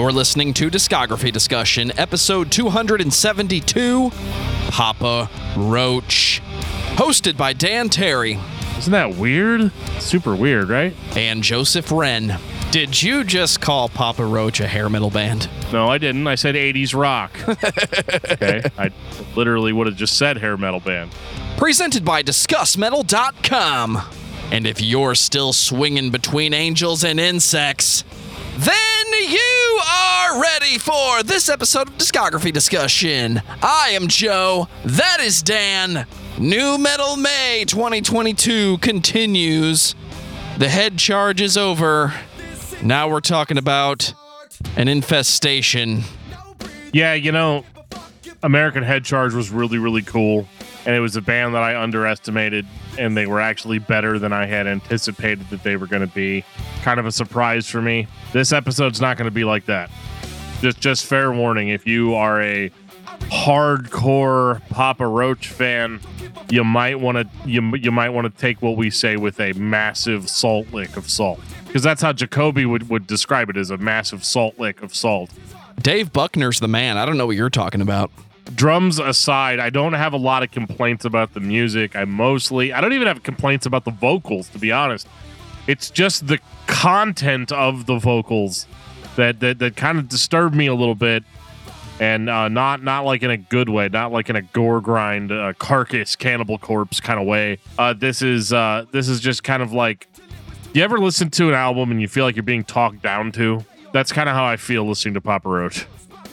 You're listening to Discography Discussion, episode 272 Papa Roach. Hosted by Dan Terry Isn't that weird? Super weird, right? and Joseph Wren. Did you just call Papa Roach a hair metal band? No, I didn't. I said 80s rock. okay. I literally would have just said hair metal band. Presented by DiscussMetal.com. And if you're still swinging between angels and insects, then you are ready for this episode of Discography Discussion. I am Joe. That is Dan. Nu Metal May 2022 continues. The head charge is over. Now we're talking about an infestation. Yeah, you know, American Head Charge was really, really cool. And it was a band that I underestimated, and they were actually better than I had anticipated that they were going to be. Kind of a surprise for me. This episode's not going to be like that. Just, just fair warning: if you are a hardcore Papa Roach fan, you might want to you you might want to take what we say with a massive salt lick of salt, because that's how Jacoby would would describe it as a massive salt lick of salt. Dave Buckner's the man. I don't know what you're talking about. Drums aside, I don't have a lot of complaints about the music. I mostly, I don't even have complaints about the vocals, to be honest. It's just the content of the vocals that that, that kind of disturbed me a little bit, and uh, not not like in a good way, not like in a gore grind, uh, carcass, cannibal corpse kind of way. Uh, this is uh, this is just kind of like, you ever listen to an album and you feel like you're being talked down to? That's kind of how I feel listening to Papa Roach.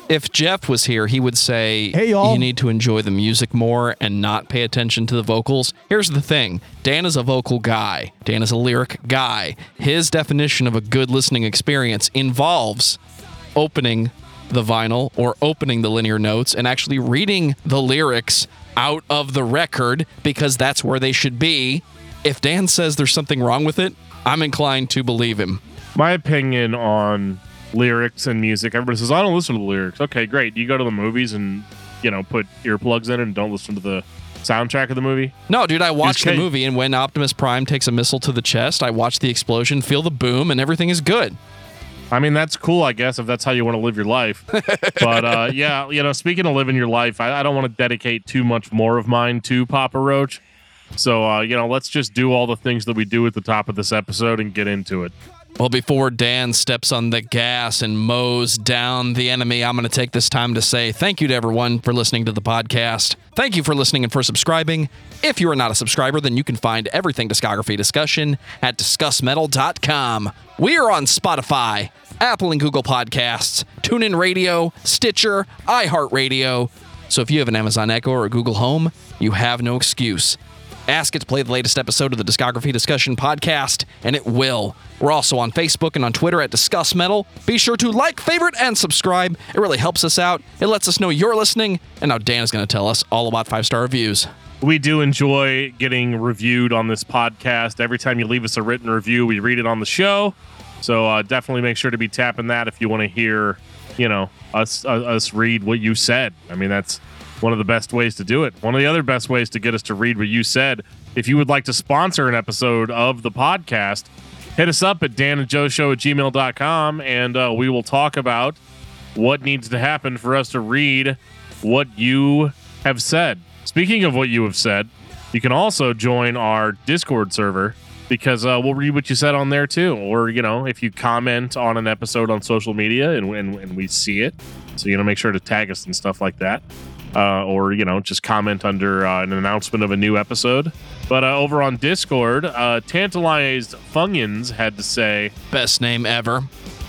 If Jeff was here, he would say, Hey, y'all. you need to enjoy the music more and not pay attention to the vocals. Here's the thing Dan is a vocal guy, Dan is a lyric guy. His definition of a good listening experience involves opening the vinyl or opening the linear notes and actually reading the lyrics out of the record because that's where they should be. If Dan says there's something wrong with it, I'm inclined to believe him. my opinion on lyrics and music. Everybody says i don't listen to the lyrics. Okay great. Do you go to the movies and you know put earplugs in and don't listen to the soundtrack of the movie? No, dude, I watched the movie, and when Optimus Prime takes a missile to the chest, I watch the explosion, feel the boom, and everything is good. i mean that's cool i guess if that's how you want to live your life. But uh, yeah you know speaking of living your life i, I don't want to dedicate too much more of mine to papa roach. So uh, you know let's just do all the things that we do at the top of this episode and get into it Well, before Dan steps on the gas and mows down the enemy, I'm going to take this time to say thank you to everyone for listening to the podcast. Thank you for listening and for subscribing. If you are not a subscriber, then you can find everything discography discussion at discussmetal.com. We are on Spotify, Apple and Google Podcasts, TuneIn Radio, Stitcher, iHeartRadio. So if you have an Amazon Echo or a Google Home, you have no excuse. Ask it to play the latest episode of the Discography Discussion podcast, and it will. We're also on Facebook and on Twitter at Discuss Metal. Be sure to like, favorite, and subscribe. It really helps us out. It lets us know you're listening. And now Dan is going to tell us all about five star reviews. We do enjoy getting reviewed on this podcast. Every time you leave us a written review, we read it on the show. So uh, definitely make sure to be tapping that if you want to hear, you know, us uh, us read what you said. I mean, that's one of the best ways to do it. One of the other best ways to get us to read what you said. If you would like to sponsor an episode of the podcast, hit us up at danandjoeshow at gmail.com and uh, we will talk about what needs to happen for us to read what you have said. Speaking of what you have said, you can also join our Discord server because uh, we'll read what you said on there too. Or, you know, if you comment on an episode on social media and, and, and we see it, so, you know, make sure to tag us and stuff like that. Uh, or, you know, just comment under uh, an announcement of a new episode. But uh, over on Discord, uh, Tantalized Fungians had to say, Best name ever.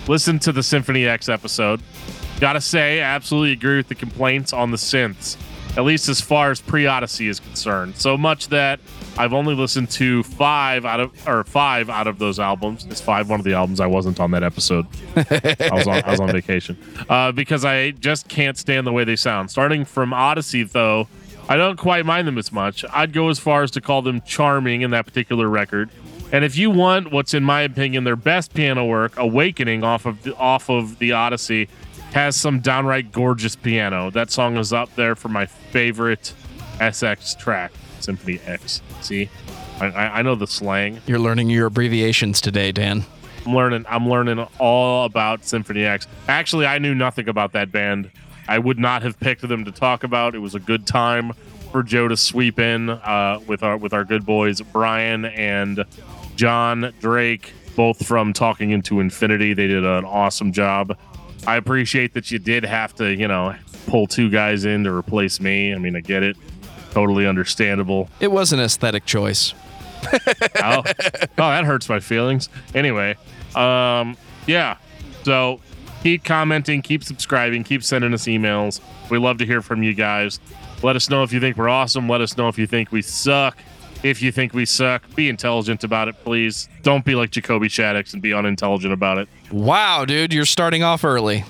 listen to the Symphony X episode. Gotta say, I absolutely agree with the complaints on the synths, at least as far as pre Odyssey is concerned. So much that I've only listened to five out of or five out of those albums. It's five one of the albums I wasn't on that episode. I was on I was on vacation uh, because I just can't stand the way they sound. Starting from Odyssey, though, I don't quite mind them as much. I'd go as far as to call them charming in that particular record. And if you want what's in my opinion their best piano work, Awakening off of the, off of the Odyssey has some downright gorgeous piano. That song is up there for my favorite SX track, Symphony X. See, I, I, I know the slang. You're learning your abbreviations today, Dan. I'm learning. I'm learning all about Symphony X. Actually, I knew nothing about that band. I would not have picked them to talk about. It was a good time for Joe to sweep in uh, with our with our good boys Brian and John Drake, both from Talking into Infinity. They did an awesome job. I appreciate that you did have to, you know, pull two guys in to replace me. I mean, I get it. Totally understandable. It was an aesthetic choice. oh, oh, that hurts my feelings. Anyway, um, yeah. So keep commenting, keep subscribing, keep sending us emails. We love to hear from you guys. Let us know if you think we're awesome. Let us know if you think we suck. If you think we suck, be intelligent about it, please. Don't be like Jacoby Shaddix and be unintelligent about it. Wow, dude, you're starting off early.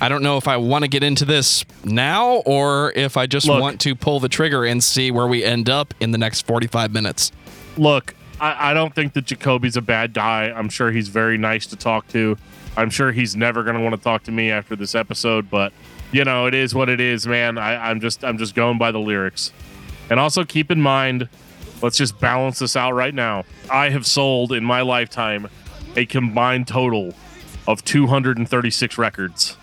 I don't know if I want to get into this now or if I just Look. want to pull the trigger and see where we end up in the next 45 minutes. Look, I, I don't think that Jacoby's a bad guy. I'm sure he's very nice to talk to. I'm sure he's never going to want to talk to me after this episode, but you know, it is what it is, man. I, I'm just I'm just going by the lyrics. And also keep in mind, let's just balance this out right now. I have sold in my lifetime a combined total of 236 records.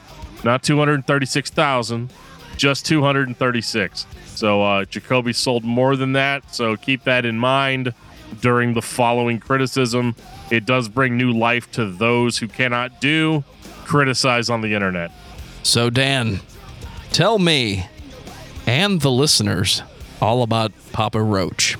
Not 236,000, just 236. So uh, Jacoby sold more than that. So keep that in mind during the following criticism. It does bring new life to those who cannot do criticize on the internet. So, Dan, tell me and the listeners all about Papa Roach.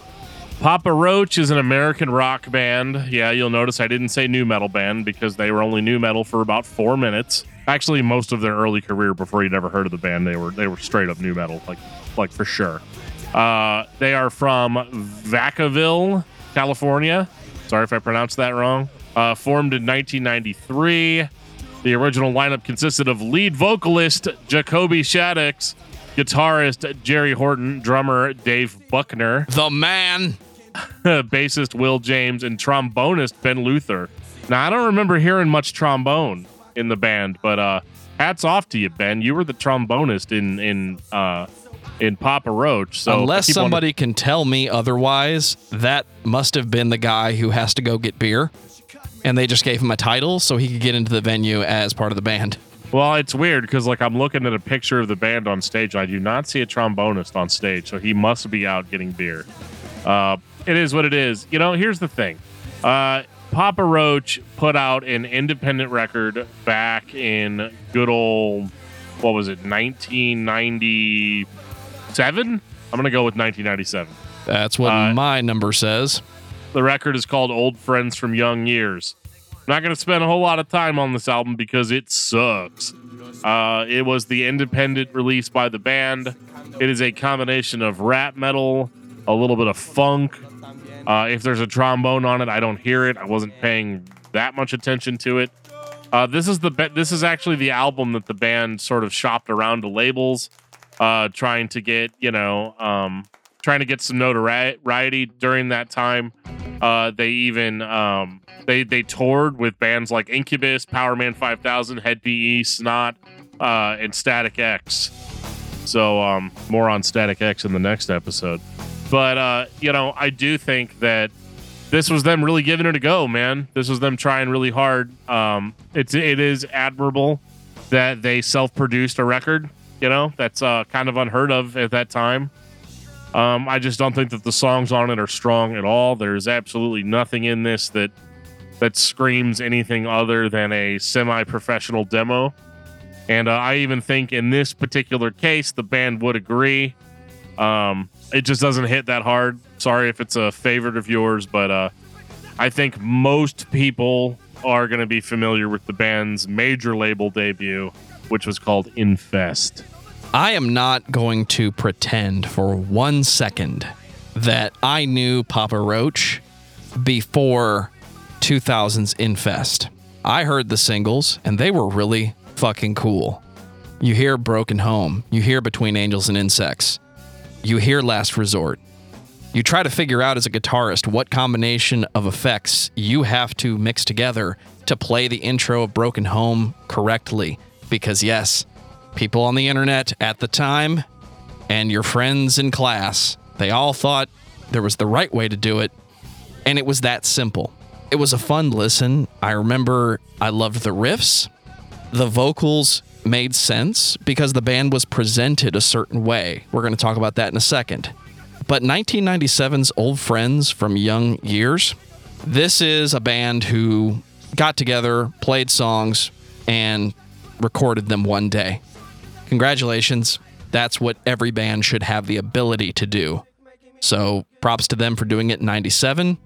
Papa Roach is an American rock band. Yeah, you'll notice I didn't say nu metal band because they were only nu metal for about four minutes. Actually, most of their early career before you'd ever heard of the band, they were they were straight up nu metal, like like for sure. Uh, they are from Vacaville, California. Sorry if I pronounced that wrong. Uh, formed in 1993. The original lineup consisted of lead vocalist Jacoby Shaddix, guitarist Jerry Horton, drummer Dave Buckner, The man. bassist Will James, and trombonist Ben Luther. Now, I don't remember hearing much trombone in the band, but uh, hats off to you, Ben. You were the trombonist in in uh, in Papa Roach. So Unless somebody can tell me otherwise, that must have been the guy who has to go get beer. And they just gave him a title so he could get into the venue as part of the band. Well, it's weird because like I'm looking at a picture of the band on stage. I do not see a trombonist on stage, so he must be out getting beer. Uh, it is what it is. You know, here's the thing. Uh, Papa Roach put out an independent record back in good old what was it, 1997? I'm gonna go with 1997. That's what Uh, my number says. The record is called Old Friends from Young Years. I'm not going to spend a whole lot of time on this album because it sucks. Uh, it was the independent release by the band. It is a combination of rap metal, a little bit of funk. Uh, if there's a trombone on it, I don't hear it. I wasn't paying that much attention to it. Uh, this is the be- this is actually the album that the band sort of shopped around to labels, uh, trying to get you know um, trying to get some notoriety during that time. Uh, they even um, they they toured with bands like Incubus, Powerman 5000, Hed PE, Snot, uh, and Static X. So um, more on Static X in the next episode. But uh, you know, I do think that this was them really giving it a go, man. This was them trying really hard. Um, it's it is admirable that they self-produced a record. You know, that's uh, kind of unheard of at that time. Um, I just don't think that the songs on it are strong at all. There's absolutely nothing in this that that screams anything other than a semi-professional demo. And uh, I even think in this particular case, the band would agree. Um, it just doesn't hit that hard. Sorry if it's a favorite of yours, but uh, I think most people are going to be familiar with the band's major label debut, which was called Infest. I am not going to pretend for one second that I knew Papa Roach before 2000's Infest. I heard the singles and they were really fucking cool. You hear Broken Home, you hear Between Angels and Insects, you hear Last Resort. You try to figure out as a guitarist what combination of effects you have to mix together to play the intro of Broken Home correctly. Because, yes, people on the internet at the time and your friends in class, they all thought there was the right way to do it, and it was that simple. It was a fun listen. I remember I loved the riffs. The vocals made sense because the band was presented a certain way. We're going to talk about that in a second. But 1997's Old Friends from Young Years, this is a band who got together, played songs, and recorded them one day. Congratulations. That's what every band should have the ability to do. So props to them for doing it in 97.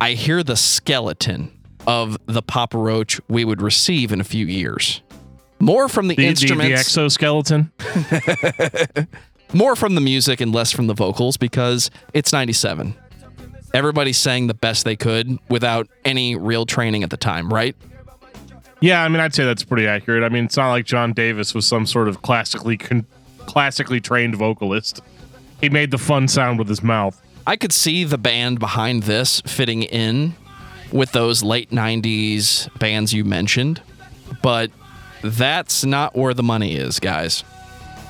I hear the skeleton of the Papa Roach we would receive in a few years. More from the, The, the, the exoskeleton. more from the music and less from the vocals because it's 97. Everybody sang the best they could without any real training at the time, right? Yeah, I mean, I'd say that's pretty accurate. I mean, it's not like John Davis was some sort of classically con- classically trained vocalist. He made the fun sound with his mouth. I could see the band behind this fitting in with those late 90s bands you mentioned, but that's not where the money is, guys.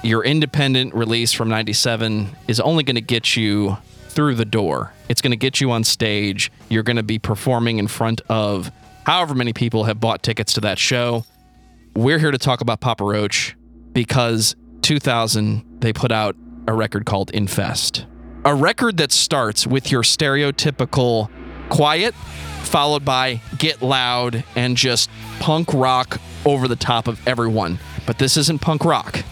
Your independent release from 97 is only going to get you through the door. It's going to get you on stage. You're going to be performing in front of however many people have bought tickets to that show. We're here to talk about Papa Roach because 2000 they put out a record called Infest. A record that starts with your stereotypical quiet followed by get loud and just punk rock over the top of everyone. But this isn't punk rock.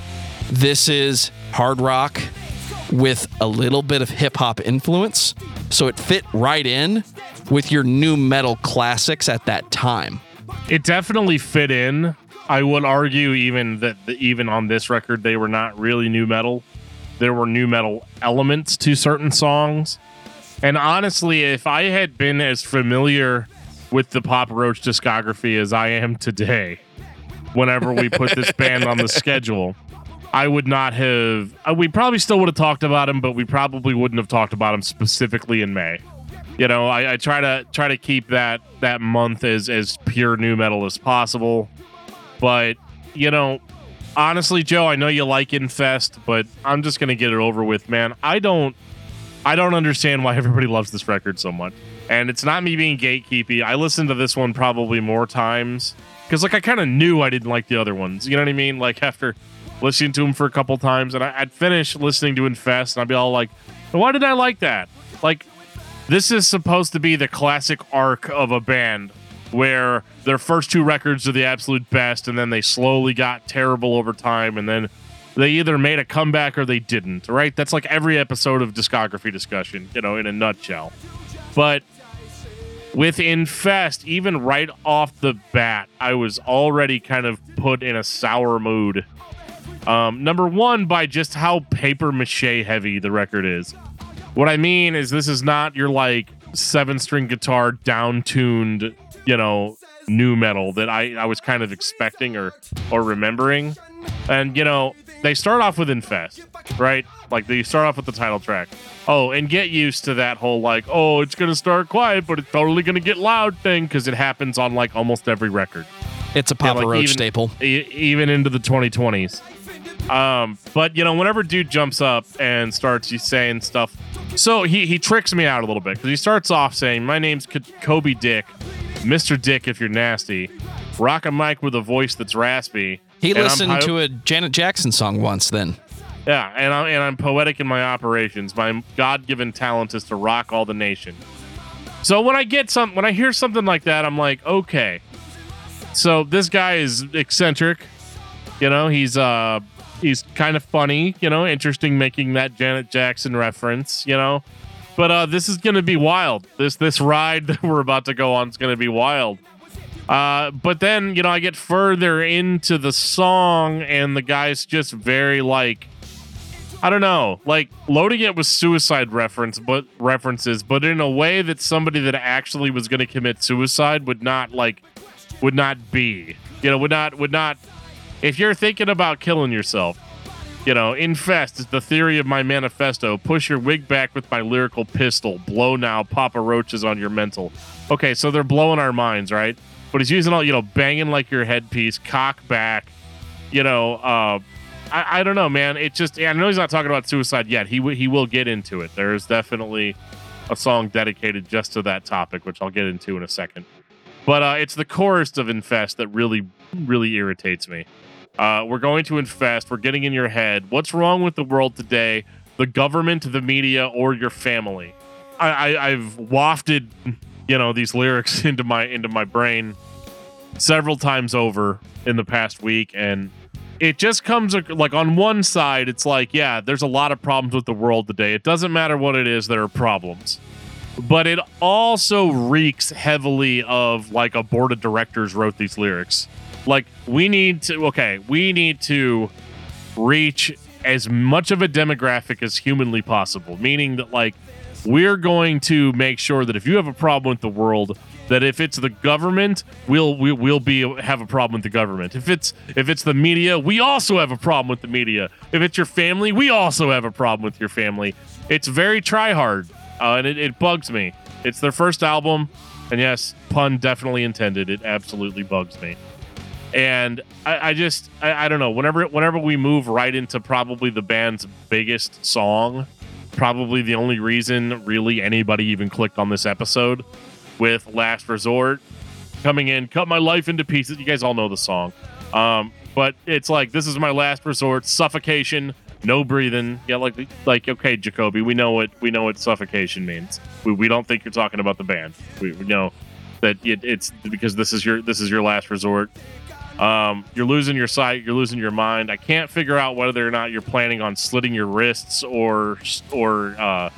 This is hard rock with a little bit of hip hop influence. So it fit right in with your nu metal classics at that time. It definitely fit in. I would argue even that the, even on this record they were not really nu metal. There were nu metal elements to certain songs. And honestly, if I had been as familiar with the Pop Roach discography as I am today, whenever we put this band on the schedule, I would not have. Uh, we probably still would have talked about him, but we probably wouldn't have talked about him specifically in May. You know, I, I try to try to keep that that month as as pure nu metal as possible. But you know, honestly, Joe, I know you like Infest, but I'm just gonna get it over with, man. I don't, I don't understand why everybody loves this record so much. And it's not me being gatekeepy. I listened to this one probably more times because, like, I kind of knew I didn't like the other ones. You know what I mean? Like after listening to them for a couple times, and I, I'd finish listening to Infest, and I'd be all like, "Why did I like that?" Like, this is supposed to be the classic arc of a band where their first two records are the absolute best and then they slowly got terrible over time and then they either made a comeback or they didn't right? That's like every episode of discography discussion you know in a nutshell. But with infest even right off the bat i was already kind of put in a sour mood. Um, number one by just how paper mache heavy the record is. What I mean is this is not your like seven string guitar down tuned, you know, nu metal that I, I was kind of expecting or or remembering. And you know, they start off with Infest, right? Like they start off with the title track. Oh, and get used to that whole like, oh, it's gonna start quiet, but it's totally gonna get loud thing because it happens on like almost every record. It's a Papa like, Roach even- staple. E- even into the 2020s. Um, but you know, whenever dude jumps up and starts saying stuff, so he he tricks me out a little bit because he starts off saying, "My name's K- Kobe Dick, Mister Dick if you're nasty, rock a mic with a voice that's raspy." He and listened po- to a Janet Jackson song once then. yeah, and I'm and I'm poetic in my operations. My God-given talent is to rock all the nation. So when I get some, when I hear something like that, I'm like, okay. So this guy is eccentric. You know, he's uh he's kind of funny. You know, interesting making that Janet Jackson reference. You know, but uh this is gonna be wild. This this ride that we're about to go on is gonna be wild. Uh, but then you know I get further into the song and the guy's just very like I don't know, like loading it with suicide reference, but references, but in a way that somebody that actually was going to commit suicide would not like, would not be, you know, would not, would not. If you're thinking about killing yourself, you know, infest is the theory of my manifesto. Push your wig back with my lyrical pistol. Blow now, Papa Roaches on your mental. Okay, so they're blowing our minds, right? But he's using all, you know, banging like your headpiece, cock back, you know, uh, I, I don't know, man. It just I know he's not talking about suicide yet. He w- he will get into it. There's definitely a song dedicated just to that topic, which I'll get into in a second. But uh, it's the chorus of Infest that really, really irritates me. Uh, we're going to infest. We're getting in your head. What's wrong with the world today? The government, the media, or your family? I, I, I've wafted, you know, these lyrics into my into my brain several times over in the past week, and it just comes like on one side, it's like, yeah, there's a lot of problems with the world today. It doesn't matter what it is, there are problems. But it also reeks heavily of like a board of directors wrote these lyrics. Like, we need to, okay, we need to reach as much of a demographic as humanly possible, meaning that, like, we're going to make sure that if you have a problem with the world, that if it's the government, we'll we, will be have a problem with the government. If it's if it's the media, we also have a problem with the media. If it's your family, we also have a problem with your family. It's very try hard, uh, and it, it bugs me. It's their first album, and yes, pun definitely intended. It absolutely bugs me. And I, I just I, I don't know. Whenever whenever we move right into probably the band's biggest song, probably the only reason really anybody even clicked on this episode with Last Resort coming in, cut my life into pieces. You guys all know the song. Um, but it's like this is my last resort, suffocation, no breathing. Yeah, like like okay, Jacoby, we know what we know what suffocation means. We, we don't think you're talking about the band. We, we know that it, it's because this is your this is your last resort. Um, you're losing your sight, you're losing your mind. I can't figure out whether or not you're planning on slitting your wrists or or uh,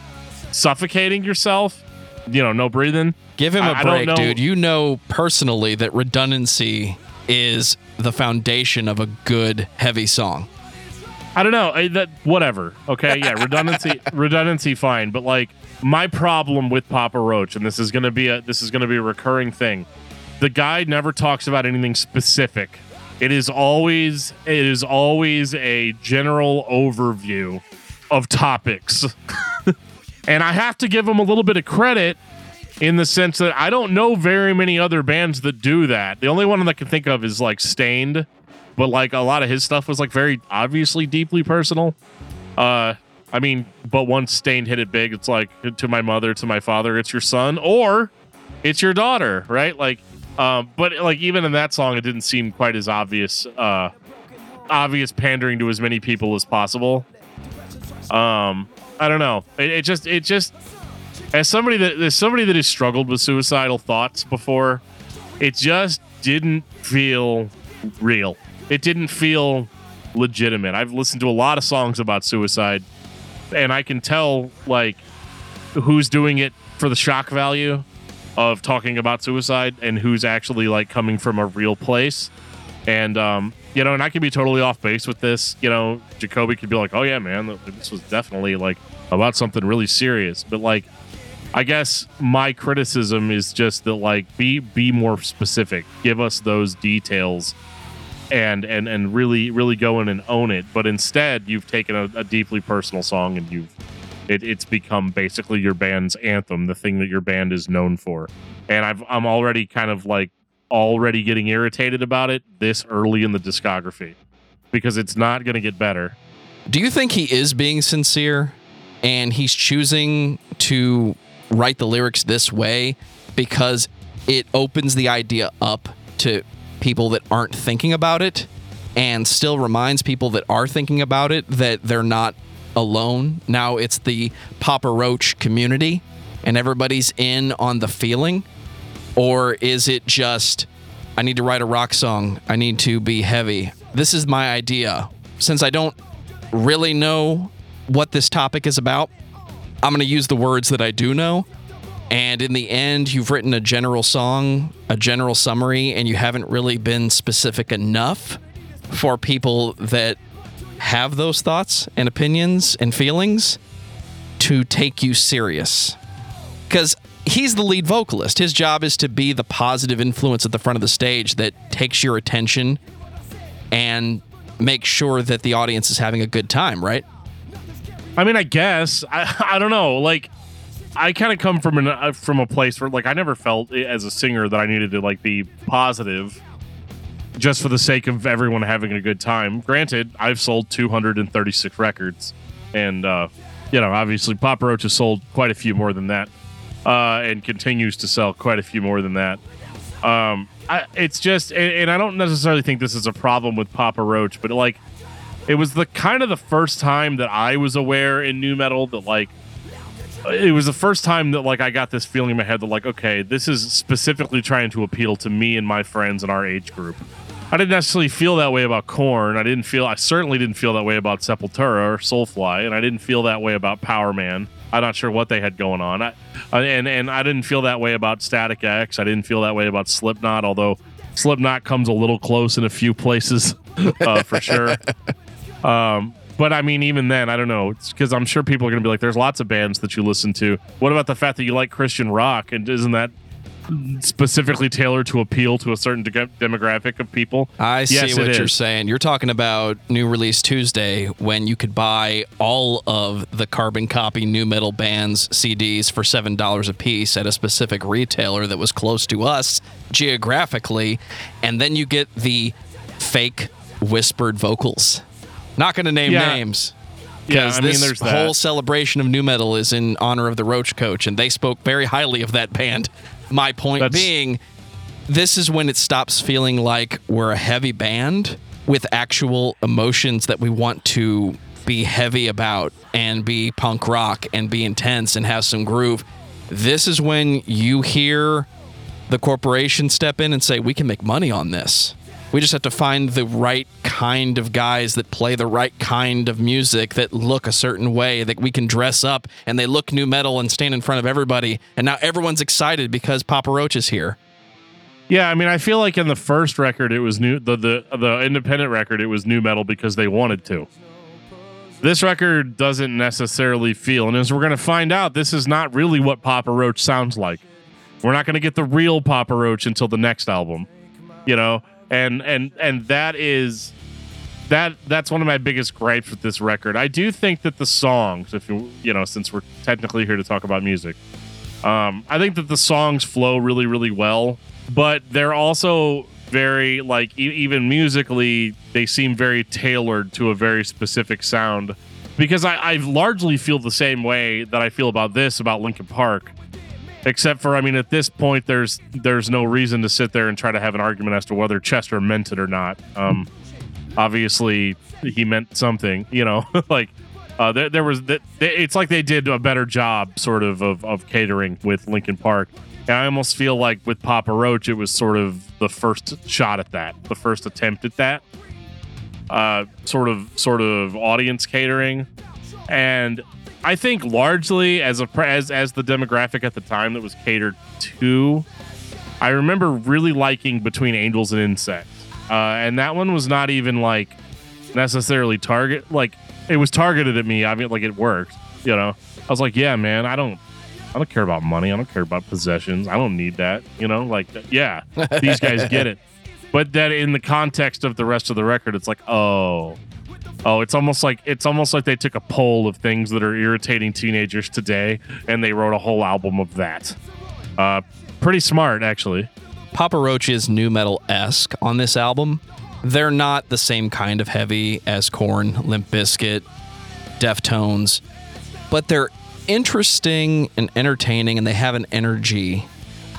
suffocating yourself. You know, no breathing. Give him a I, break, I dude. You know personally that redundancy is the foundation of a good heavy song. I don't know. I, that whatever. Okay, yeah, redundancy, redundancy, fine. But like my problem with Papa Roach, and this is gonna be a this is gonna be a recurring thing. The guy never talks about anything specific. It is always it is always a general overview of topics. and I have to give him a little bit of credit in the sense that I don't know very many other bands that do that. The only one that I can think of is like Staind, but like a lot of his stuff was like very obviously deeply personal. Uh, I mean, but once Staind hit it big, it's like to my mother, to my father, it's your son, or it's your daughter, right? Like, um, but like even in that song, it didn't seem quite as obvious, uh, obvious pandering to as many people as possible. Um, I don't know. It, it just, it just as somebody that as somebody that has struggled with suicidal thoughts before, it just didn't feel real. It didn't feel legitimate. I've listened to a lot of songs about suicide, and I can tell like who's doing it for the shock value of talking about suicide and who's actually like coming from a real place. And um, you know, and I could be totally off base with this. You know, Jacoby could be like, "Oh yeah, man, this was definitely like about something really serious," but like I guess my criticism is just that like be be more specific. Give us those details and and and really really go in and own it. But instead, you've taken a, a deeply personal song and you've it, it's become basically your band's anthem, the thing that your band is known for. And I've I'm already kind of like already getting irritated about it this early in the discography because it's not going to get better. Do you think he is being sincere and he's choosing to write the lyrics this way because it opens the idea up to people that aren't thinking about it and still reminds people that are thinking about it that they're not alone. Now it's the Papa Roach community and everybody's in on the feeling? Or is it just, I need to write a rock song, I need to be heavy? This is my idea. Since I don't really know what this topic is about, I'm going to use the words that I do know. And in the end, you've written a general song, a general summary, and you haven't really been specific enough for people that have those thoughts and opinions and feelings to take you serious. Because he's the lead vocalist. His job is to be the positive influence at the front of the stage that takes your attention and make sure that the audience is having a good time, right? I mean, I guess I I don't know. Like, I kind of come from an uh, from a place where like I never felt as a singer that I needed to like be positive just for the sake of everyone having a good time. Granted, I've sold 236 records, and uh, you know, obviously Papa Roach has sold quite a few more than that, uh, and continues to sell quite a few more than that. Um, I, it's just, and, and I don't necessarily think this is a problem with Papa Roach, but like, it was the kind of the first time that I was aware in nu metal that like it was the first time that like I got this feeling in my head that like okay, this is specifically trying to appeal to me and my friends in our age group. I didn't necessarily feel that way about Korn. I didn't feel I certainly didn't feel that way about Sepultura or Soulfly, and I didn't feel that way about Powerman. I'm not sure what they had going on. I, and and I didn't feel that way about Static X. I didn't feel that way about Slipknot, although Slipknot comes a little close in a few places uh, for sure. Um, but I mean, even then, I don't know. because I'm sure people are going to be like, "There's lots of bands that you listen to." What about the fact that you like Christian rock? And isn't that specifically tailored to appeal to a certain de- demographic of people? I see Yes, what you're is. saying. You're talking about new release Tuesday when you could buy all of the carbon copy nu metal bands CDs for seven dollars a piece at a specific retailer that was close to us geographically, and then you get the fake whispered vocals. Not going to name Yeah. names. Yeah, Because I mean, this there's that. whole celebration of nu metal is in honor of the Roach Coach, and they spoke very highly of that band. My point That's- being, this is when it stops feeling like we're a heavy band with actual emotions that we want to be heavy about and be punk rock and be intense and have some groove. This is when you hear the corporation step in and say, we can make money on this. We just have to find the right kind of guys that play the right kind of music that look a certain way that we can dress up and they look nu metal and stand in front of everybody. And now everyone's excited because Papa Roach is here. Yeah, I mean, I feel like in the first record, it was new. The the the independent record, it was nu metal because they wanted to. This record doesn't necessarily feel, and as we're going to find out, this is not really what Papa Roach sounds like. We're not going to get the real Papa Roach until the next album, you know, and and and that is that that's one of my biggest gripes with this record. I do think that the songs, if you you know, since we're technically here to talk about music, um, I think that the songs flow really, really well, but they're also very like e- even musically they seem very tailored to a very specific sound. Because I, I largely feel the same way that I feel about this about Linkin Park, except for I mean at this point there's there's no reason to sit there and try to have an argument as to whether Chester meant it or not. Um, obviously he meant something, you know, like uh, there, there was that. It's like they did a better job, sort of, of, of catering with Linkin Park. And I almost feel like with Papa Roach, it was sort of the first shot at that, the first attempt at that, uh, sort of, sort of audience catering. And I think largely as a as as the demographic at the time that was catered to, I remember really liking Between Angels and Insects, uh, and that one was not even like necessarily target like it was targeted at me. I mean, like it worked. You know, I was like, yeah, man, I don't, I don't care about money. I don't care about possessions. I don't need that. You know, like yeah, these guys get it. But that in the context of the rest of the record, it's like, oh, oh, it's almost like it's almost like they took a poll of things that are irritating teenagers today, and they wrote a whole album of that. Uh, pretty smart, actually. Papa Roach is nu metal esque on this album. They're not the same kind of heavy as Korn, Limp Bizkit, Deftones, but they're interesting and entertaining, and they have an energy,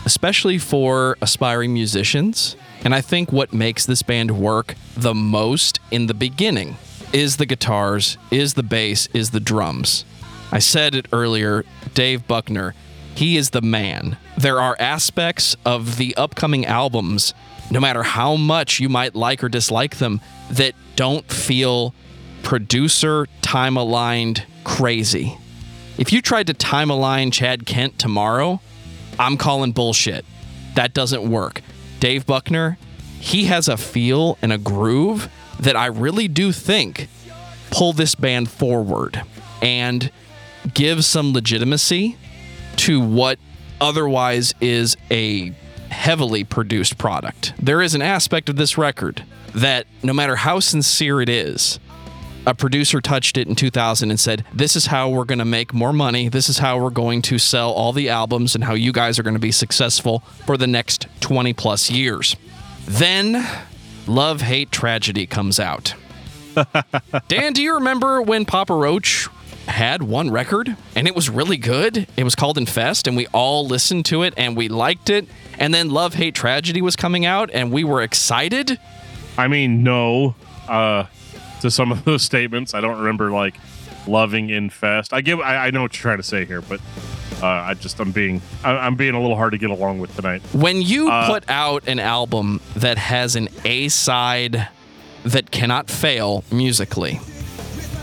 especially for aspiring musicians. And I think what makes this band work the most in the beginning is the guitars, is the bass, is the drums. I said it earlier, Dave Buckner, he is the man. There are aspects of the upcoming albums, no matter how much you might like or dislike them, that don't feel producer time aligned crazy. If you tried to time align Chad Kent tomorrow, I'm calling bullshit. That doesn't work. Dave Buckner, he has a feel and a groove that I really do think pull this band forward and give some legitimacy to what otherwise is a heavily produced product. There is an aspect of this record that no matter how sincere it is, a producer touched it in 2000 and said, This is how we're going to make more money. This is how we're going to sell all the albums and how you guys are going to be successful for the next 20 plus years. Then Love, Hate, Tragedy comes out. Dan, do you remember when Papa Roach had one record and it was really good. It was called Infest and we all listened to it and we liked it. And then Love Hate Tragedy was coming out and we were excited. I mean, no. Uh, to some of those statements, I don't remember like loving Infest. I give. I, I know what you're trying to say here, but uh, I just I'm being I, I'm being a little hard to get along with tonight. When you Uh, put out an album that has an A side that cannot fail musically,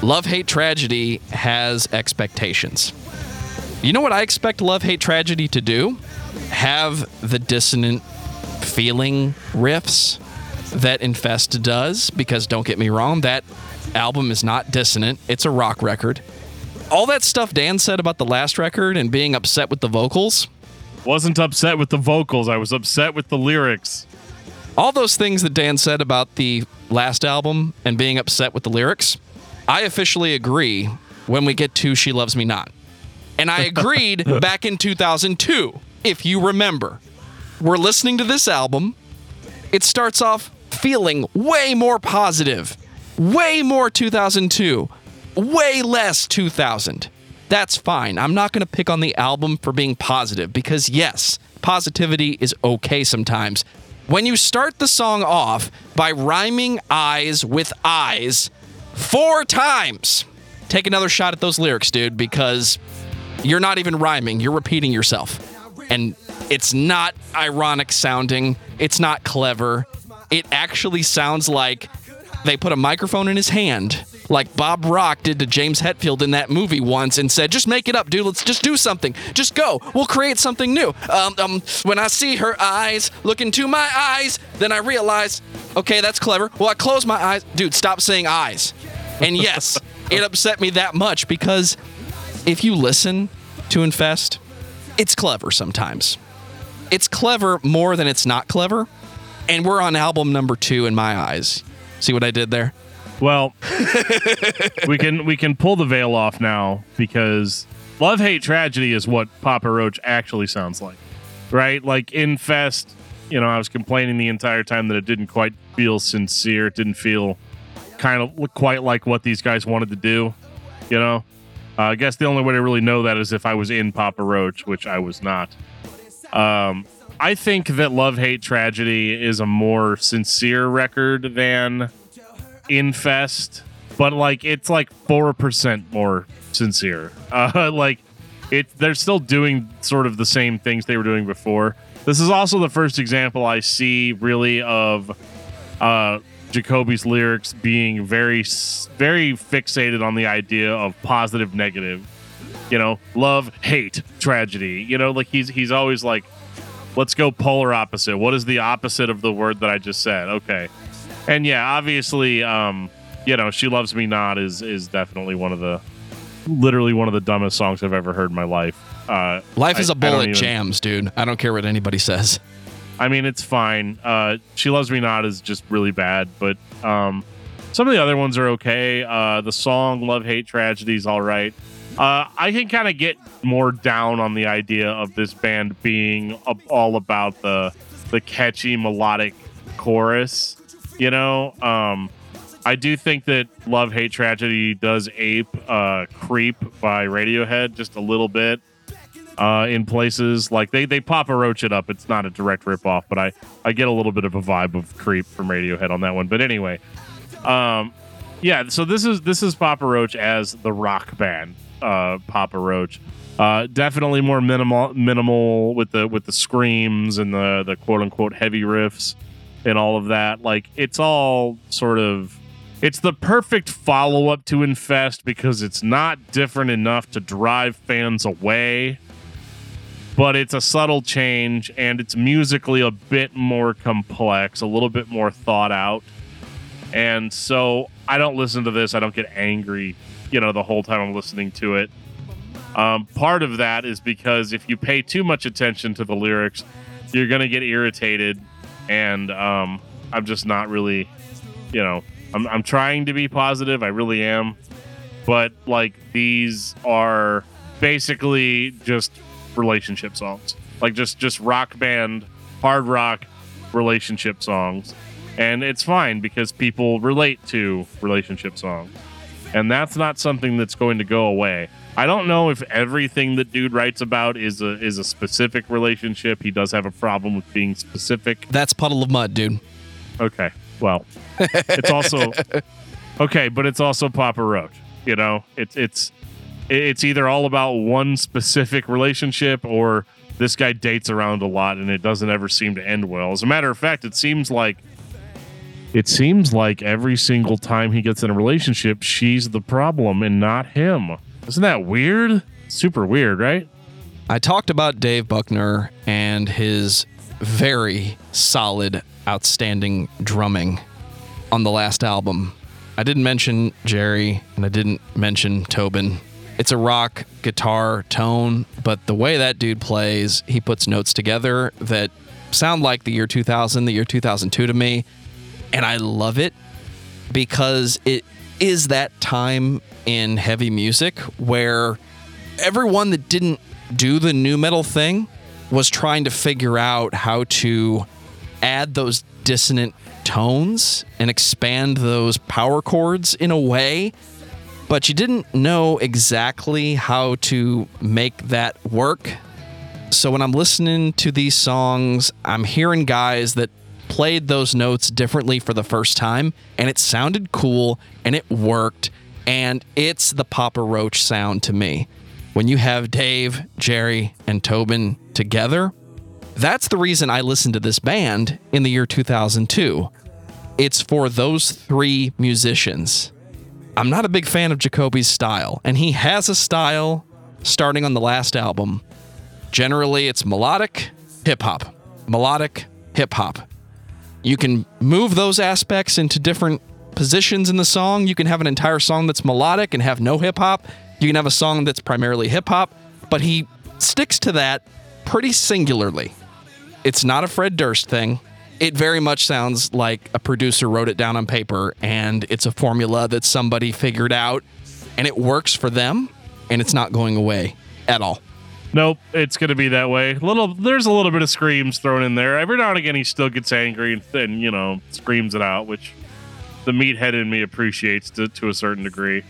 Love Hate Tragedy has expectations. You know what I expect Love Hate Tragedy to do? Have the dissonant feeling riffs that Infest does, because don't get me wrong, that album is not dissonant, it's a rock record. All that stuff Dan said about the last record and being upset with the vocals, Wasn't upset with the vocals. I was upset with the lyrics. all those things that Dan said about the last album and being upset with the lyrics, I officially agree when we get to She Loves Me Not. And I agreed back in 2002, if you remember. We're listening to this album. It starts off feeling way more positive, way more 2002, way less 2000. That's fine. I'm not going to pick on the album for being positive because, yes, positivity is okay sometimes. When you start the song off by rhyming eyes with eyes four times, take another shot at those lyrics, dude, because you're not even rhyming, you're repeating yourself. And it's not ironic sounding, it's not clever. It actually sounds like they put a microphone in his hand, like Bob Rock did to James Hetfield in that movie once, and said, "Just make it up, dude. Let's just do something. Just go. We'll create something new." Um, um, when I see her eyes look into my eyes, then I realize, okay, that's clever. Well, I close my eyes, dude. Stop saying eyes. And yes, it upset me that much because if you listen to Infest, it's clever sometimes. It's clever more than it's not clever. And we're on album number two in my eyes. See what I did there? Well, we can we can pull the veil off now because love hate tragedy is what Papa Roach actually sounds like, right? Like Infest, you know, I was complaining the entire time that it didn't quite feel sincere. It didn't feel kind of quite like what these guys wanted to do. You know, uh, I guess the only way to really know that is if I was in Papa Roach, which I was not. Um, I think that Love Hate Tragedy is a more sincere record than Infest, but like it's like four percent more sincere. Uh, like it, they're still doing sort of the same things they were doing before. This is also the first example I see really of uh, Jacoby's lyrics being very, very fixated on the idea of positive, negative. You know, love, hate, tragedy. You know, like he's he's always like, let's go polar opposite. What is the opposite of the word that I just said? Okay, and yeah, obviously, um, you know, she loves me not is is definitely one of the, literally one of the dumbest songs I've ever heard in my life. Uh, Life is a bullet even- jams, dude. I don't care what anybody says. I mean, it's fine. Uh, she loves me not is just really bad, but um, some of the other ones are okay. Uh, the song "Love Hate Tragedy" is all right. Uh, I can kind of get more down on the idea of this band being a- all about the the catchy melodic chorus. You know, um, I do think that "Love Hate Tragedy" does ape uh, "Creep" by Radiohead just a little bit uh, in places like they they pop a roach it up. It's not a direct rip off, but I I get a little bit of a vibe of creep from Radiohead on that one. But anyway, um, yeah. So this is this is Papa Roach as the rock band, uh, Papa Roach. Uh, definitely more minimal minimal with the with the screams and the the quote unquote heavy riffs and all of that. Like it's all sort of it's the perfect follow up to Infest because it's not different enough to drive fans away but it's a subtle change and it's musically a bit more complex, a little bit more thought out. And so I don't listen to this, I don't get angry, you know, the whole time I'm listening to it. Um, part of that is because if you pay too much attention to the lyrics, you're going to get irritated. And um, I'm just not really, you know, I'm, I'm trying to be positive. I really am. But like these are basically just relationship songs like just just rock band hard rock relationship songs and it's fine because people relate to relationship songs and that's not something that's going to go away. I don't know if everything that dude writes about is a is a specific relationship. He does have a problem with being specific. That's Puddle of Mudd, dude. Okay. Well, it's also okay, but it's also Papa Roach. You know, it's it's it's either all about one specific relationship or this guy dates around a lot and it doesn't ever seem to end well. As a matter of fact, it seems like it seems like every single time he gets in a relationship, she's the problem and not him. Isn't that weird? Super weird, right? I talked about Dave Buckner and his very solid, outstanding drumming on the last album. I didn't mention Jerry and I didn't mention Tobin. It's a rock guitar tone, but the way that dude plays, he puts notes together that sound like the year 2000, the year 2002 to me. And I love it because it is that time in heavy music where everyone that didn't do the nu metal thing was trying to figure out how to add those dissonant tones and expand those power chords in a way but you didn't know exactly how to make that work. So when I'm listening to these songs, I'm hearing guys that played those notes differently for the first time, and it sounded cool and it worked, and it's the Papa Roach sound to me. When you have Dave, Jerry, and Tobin together, that's the reason I listened to this band in the year 2002. It's for those three musicians. I'm not a big fan of Jacoby's style, and he has a style starting on the last album. Generally, it's melodic, hip hop, melodic, hip hop. You can move those aspects into different positions in the song. You can have an entire song that's melodic and have no hip hop. You can have a song that's primarily hip hop, but he sticks to that pretty singularly. It's not a Fred Durst thing it very much sounds like a producer wrote it down on paper and it's a formula that somebody figured out and it works for them and it's not going away at all. Nope, it's going to be that way. Little, there's a little bit of screams thrown in there. Every now and again, he still gets angry and, and you know screams it out, which the meathead in me appreciates to, to a certain degree.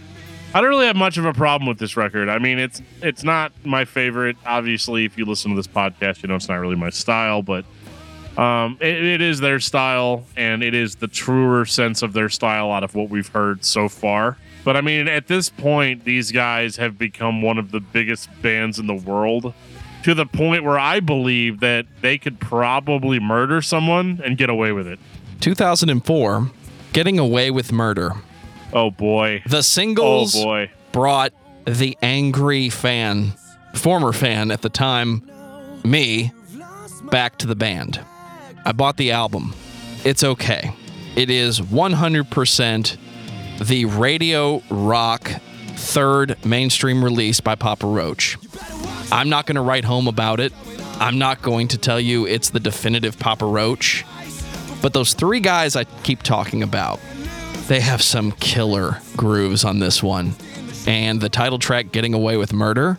I don't really have much of a problem with this record. I mean, it's it's not my favorite. Obviously, if you listen to this podcast, you know it's not really my style, but um, it, it is their style, and it is the truer sense of their style out of what we've heard so far. But I mean, at this point, these guys have become one of the biggest bands in the world to the point where I believe that they could probably murder someone and get away with it. 2004, Getting Away with Murder. Oh boy. The singles oh boy. brought the angry fan, former fan at the time, me, back to the band. I bought the album. It's okay. It is 100% the radio rock third mainstream release by Papa Roach. I'm not going to write home about it. I'm not going to tell you it's the definitive Papa Roach. But those three guys I keep talking about, they have some killer grooves on this one. And the title track, Getting Away with Murder,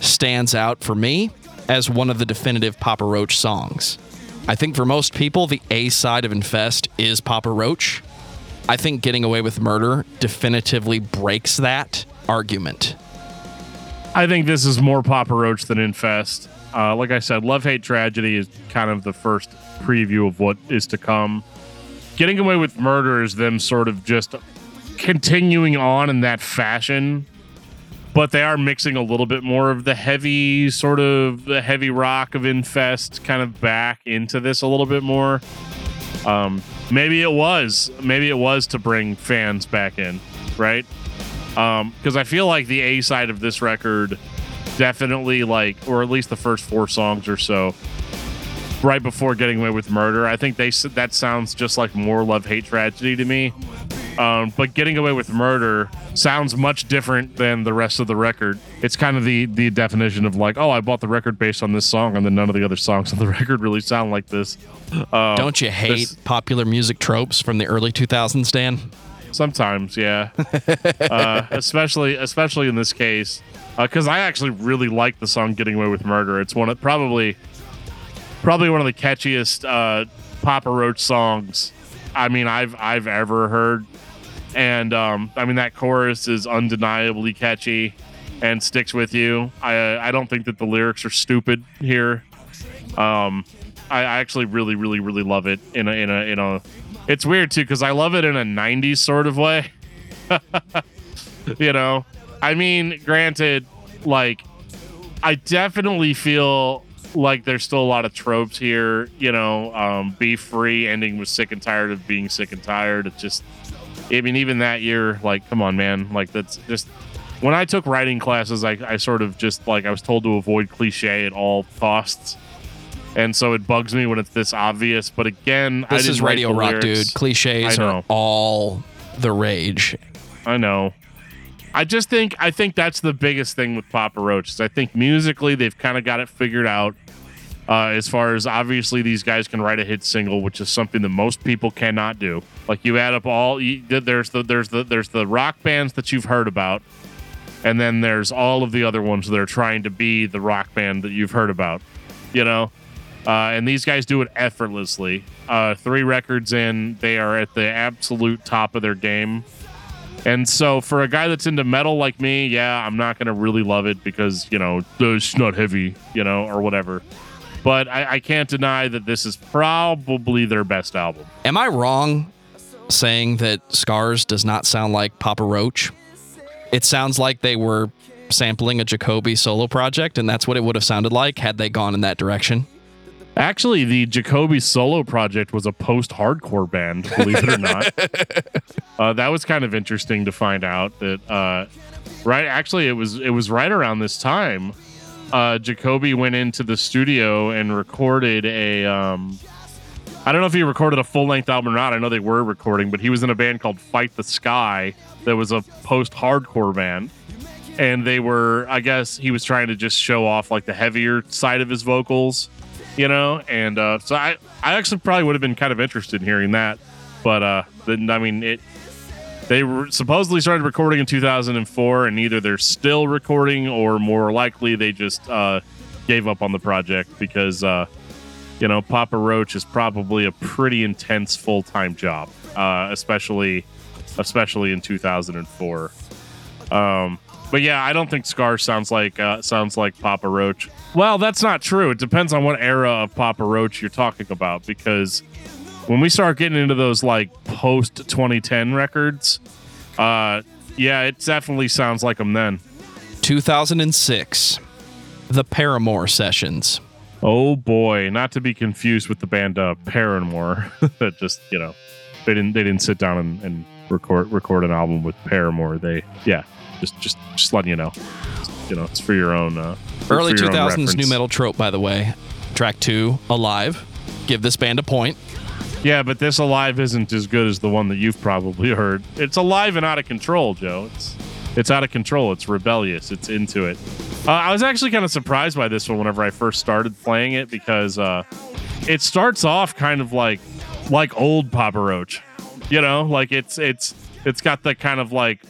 stands out for me as one of the definitive Papa Roach songs. I think for most people, the A side of Infest is Papa Roach. I think Getting Away with Murder definitively breaks that argument. I think this is more Papa Roach than Infest. Uh, like I said, Love Hate Tragedy is kind of the first preview of what is to come. Getting Away with Murder is them sort of just continuing on in that fashion but they are mixing a little bit more of the heavy sort of the heavy rock of infest kind of back into this a little bit more um maybe it was. Maybe it was to bring fans back in right? Um because i feel like the a side of this record definitely like or at least the first four songs or so right before getting away with murder i think they said that sounds just like more love hate tragedy to me um, but getting away with murder sounds much different than the rest of the record. It's kind of the the definition of like, oh, I bought the record based on this song, and then none of the other songs on the record really sound like this. Uh, Don't you hate this, popular music tropes from the early 2000s, Dan? Sometimes, yeah. uh, especially especially in this case, because uh, I actually really like the song "Getting Away with Murder." It's one of probably probably one of the catchiest uh, Papa Roach songs. I mean, I've I've ever heard and um, I mean that chorus is undeniably catchy and sticks with you. I I don't think that the lyrics are stupid here. Um, I, I actually really really really love it in a in a in a. It's weird too because I love it in a '90s sort of way. you know, I mean, granted, like I definitely feel like there's still a lot of tropes here. You know, um, be free ending with sick and tired of being sick and tired. It's just, I mean, even that year, like, come on, man, like that's just. When I took writing classes, I, I sort of just like I was told to avoid cliche at all costs, and so it bugs me when it's this obvious. But again, I This is write radio the rock, lyrics. dude. Cliches are all the rage. I know. I just think I think that's the biggest thing with Papa Roach. Is I think musically they've kind of got it figured out. Uh, as far as obviously these guys can write a hit single, which is something that most people cannot do. Like you add up all you, there's the there's the there's the rock bands that you've heard about, and then there's all of the other ones that are trying to be the rock band that you've heard about. You know, uh, and these guys do it effortlessly. Uh, three records in, they are at the absolute top of their game. And so, for a guy that's into metal like me, yeah, I'm not gonna really love it because you know it's not heavy, you know, or whatever. But I, I can't deny that this is probably their best album. Am I wrong saying that Scars does not sound like Papa Roach? It sounds like they were sampling a Jacoby solo project, and that's what it would have sounded like had they gone in that direction. Actually, the Jacoby solo project was a post-hardcore band, believe it or not. uh, that was kind of interesting to find out that. Uh, right, actually, it was it was right around this time. Uh, Jacoby went into the studio and recorded a. Um, I don't know if he recorded a full-length album or not. I know they were recording, but he was in a band called Fight the Sky. That was a post-hardcore band, and they were. I guess he was trying to just show off like the heavier side of his vocals you know and uh so i i actually probably would have been kind of interested in hearing that but uh then i mean it they were supposedly started recording in 2004 and either they're still recording or more likely they just uh gave up on the project because uh you know papa roach is probably a pretty intense full-time job uh especially especially in 2004 um but yeah, I don't think Scar sounds like uh, sounds like Papa Roach. Well, that's not true. It depends on what era of Papa Roach you're talking about because when we start getting into those like post 2010 records, uh, yeah, it definitely sounds like them then. 2006, The Paramour Sessions. Oh boy, not to be confused with the band uh, Paramore. that just you know they didn't they didn't sit down and, and record record an album with Paramore. They yeah, just just just letting you know. You know, it's for your own uh, Early your own 2000s nu metal trope, by the way. Track two, Alive. Give this band a point. Yeah, but this alive isn't as good as the one that you've probably heard. It's alive and out of control, Joe. It's it's out of control. It's rebellious. It's into it. Uh, I was actually kind of surprised by this one whenever I first started playing it because uh, it starts off kind of like like old Papa Roach. You know, like it's it's it's got the kind of like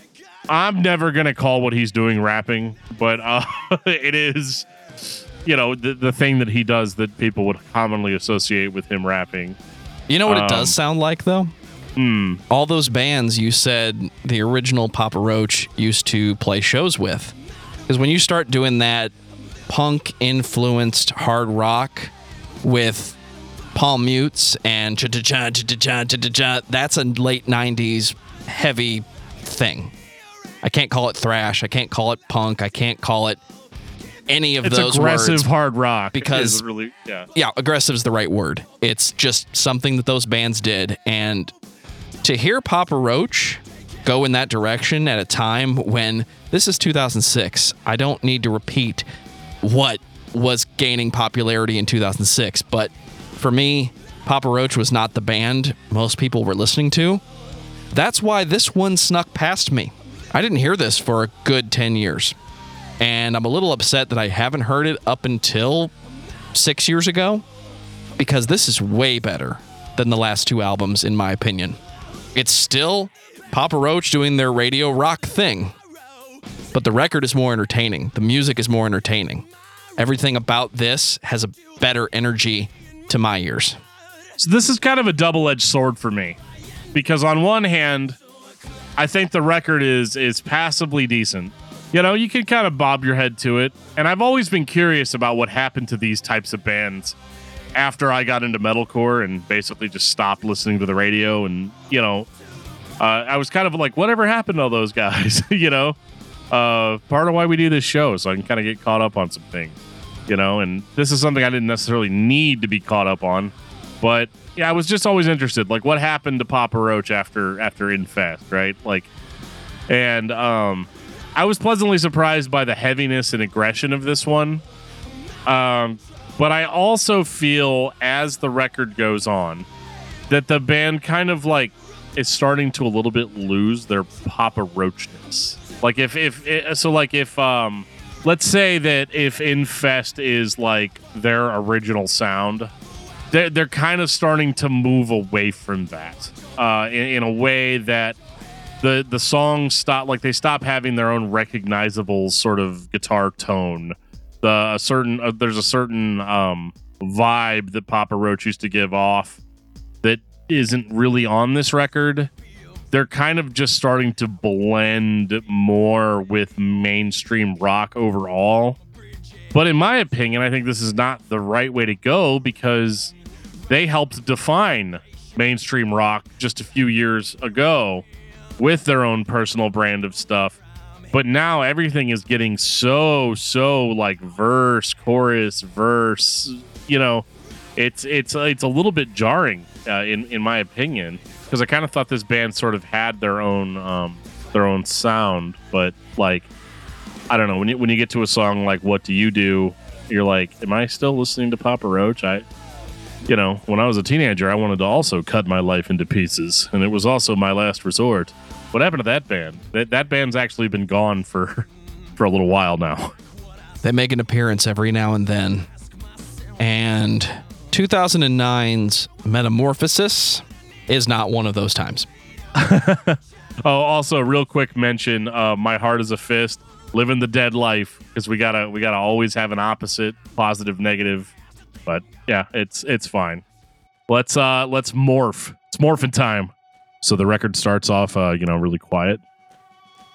I'm never gonna call what he's doing rapping, but uh, it is you know the, the thing that he does that people would commonly associate with him rapping. You know what it Um, does sound like, though? Hmm. All those bands you said the original Papa Roach used to play shows with. Because when you start doing that punk influenced hard rock with palm mutes and cha-cha-cha, cha-cha-cha, cha-cha-cha, that's a late 90s heavy thing. I can't call it thrash. I can't call it punk. I can't call it any of It's those aggressive words. hard rock because- is really yeah. yeah, aggressive is the right word. It's just something that those bands did. And to hear Papa Roach go in that direction at a time when this is 2006, I don't need to repeat what was gaining popularity in 2006. But for me, Papa Roach was not the band most people were listening to. That's why this one snuck past me. I didn't hear this for a good 10 years. And I'm a little upset that I haven't heard it up until six years ago because this is way better than the last two albums, in my opinion. It's still Papa Roach doing their radio rock thing, but the record is more entertaining. The music is more entertaining. Everything about this has a better energy to my ears. So this is kind of a double-edged sword for me. Because on one hand, I think the record is is passably decent. You know, you can kind of bob your head to it, and I've always been curious about what happened to these types of bands after I got into metalcore and basically just stopped listening to the radio. And you know, uh, I was kind of like, whatever happened to all those guys? you know, uh, part of why we do this show, so I can kind of get caught up on some things. You know, and this is something I didn't necessarily need to be caught up on, but yeah, I was just always interested. Like, what happened to Papa Roach after after Infest, right? Like, and um, I was pleasantly surprised by the heaviness and aggression of this one. Um, but I also feel as the record goes on that the band kind of like is starting to a little bit lose their Papa Roachness. Like if if so like if um let's say that if Infest is like their original sound, they're, they're kind of starting to move away from that uh, in, in a way that the the songs stop like they stop having their own recognizable sort of guitar tone the a certain uh, there's a certain um, vibe that Papa Roach used to give off that isn't really on this record. They're kind of just starting to blend more with mainstream rock overall. But in my opinion, I think this is not the right way to go because they helped define mainstream rock just a few years ago with their own personal brand of stuff. But now everything is getting so so like verse chorus verse you know it's it's it's a little bit jarring uh, in in my opinion because i kind of thought this band sort of had their own um their own sound. But like i don't know when you when you get to a song like what do you do you're like am i still listening to papa roach? I you know when i was a teenager i wanted to also cut my life into pieces and it was also my last resort what happened to that band? That that band's actually been gone for for a little while now. They make an appearance every now and then. And 2009's Metamorphosis is not one of those times. oh, also, real quick mention: uh, "My Heart Is a Fist," living the dead life because we gotta we gotta always have an opposite, positive, negative. But yeah, it's it's fine. Let's uh let's morph. It's morphin' time. So the record starts off, uh, you know, really quiet,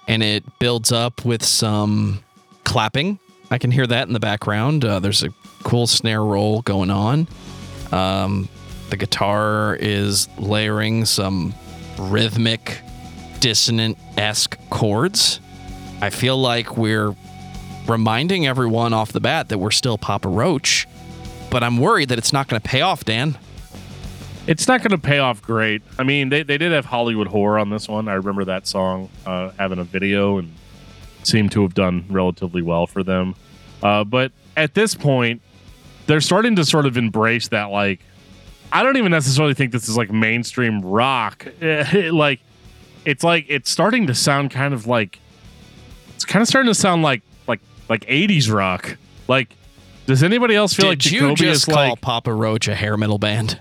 and it builds up with some clapping. I can hear that in the background. Uh, there's a cool snare roll going on. Um, the guitar is layering some rhythmic, dissonant esque chords. I feel like we're reminding everyone off the bat that we're still Papa Roach, but I'm worried that it's not going to pay off, Dan. It's not going to pay off great. I mean, they, they did have Hollywood Whore on this one. I remember that song uh, having a video and seemed to have done relatively well for them. Uh, but at this point, they're starting to sort of embrace that. Like, I don't even necessarily think this is like mainstream rock. like, it's like it's starting to sound kind of like it's kind of starting to sound like like like 80s rock. Like, does anybody else feel Did like you just is call like? Papa Roach a hair metal band?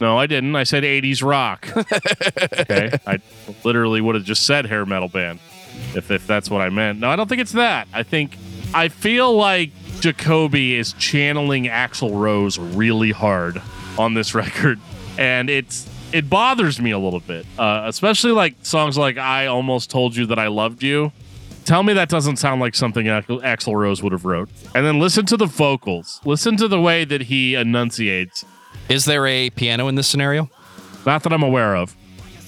No, I didn't. I said 80s rock. okay. I literally would have just said hair metal band if, if that's what I meant. No, I don't think it's that. I think, I feel like Jacoby is channeling Axl Rose really hard on this record. And it's, it bothers me a little bit, uh, especially like songs like I Almost Told You That I Loved You. Tell me that doesn't sound like something Axl Rose would have wrote. And then listen to the vocals. Listen to the way that he enunciates is there a piano in this scenario? Not that I'm aware of.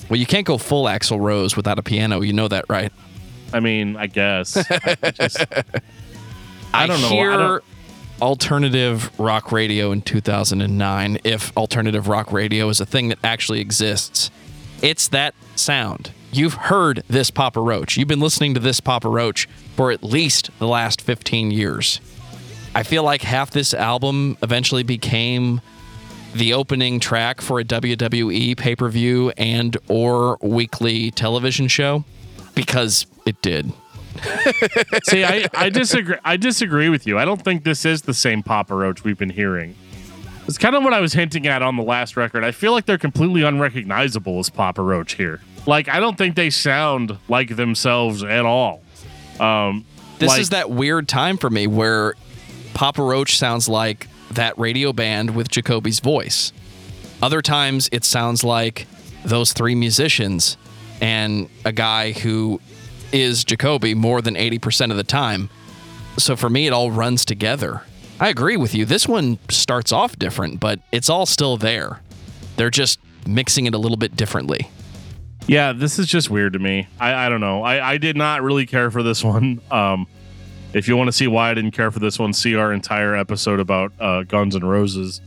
Well, you can't go full Axl Rose without a piano. You know that, right? I mean, I guess. I, just, I, don't know. Hear I don't... alternative rock radio in 2009. If alternative rock radio is a thing that actually exists, it's that sound. You've heard this Papa Roach. You've been listening to this Papa Roach for at least the last 15 years. I feel like half this album eventually became the opening track for a WWE pay-per-view and or weekly television show because it did. See, I, I disagree. I disagree with you. I don't think this is the same Papa Roach we've been hearing. It's kind of what I was hinting at on the last record. I feel like they're completely unrecognizable as Papa Roach here. Like, I don't think they sound like themselves at all. Um, this like, is that weird time for me where Papa Roach sounds like that radio band with Jacoby's voice. Other times it sounds like those three musicians and a guy who is Jacoby more than 80% of the time. So for me, it all runs together. I agree with you. This one starts off different, but it's all still there. They're just mixing it a little bit differently. Yeah, this is just weird to me. I, I don't know. I, I did not really care for this one. Um, if you want to see why I didn't care for this one, see our entire episode about uh, Guns and Roses.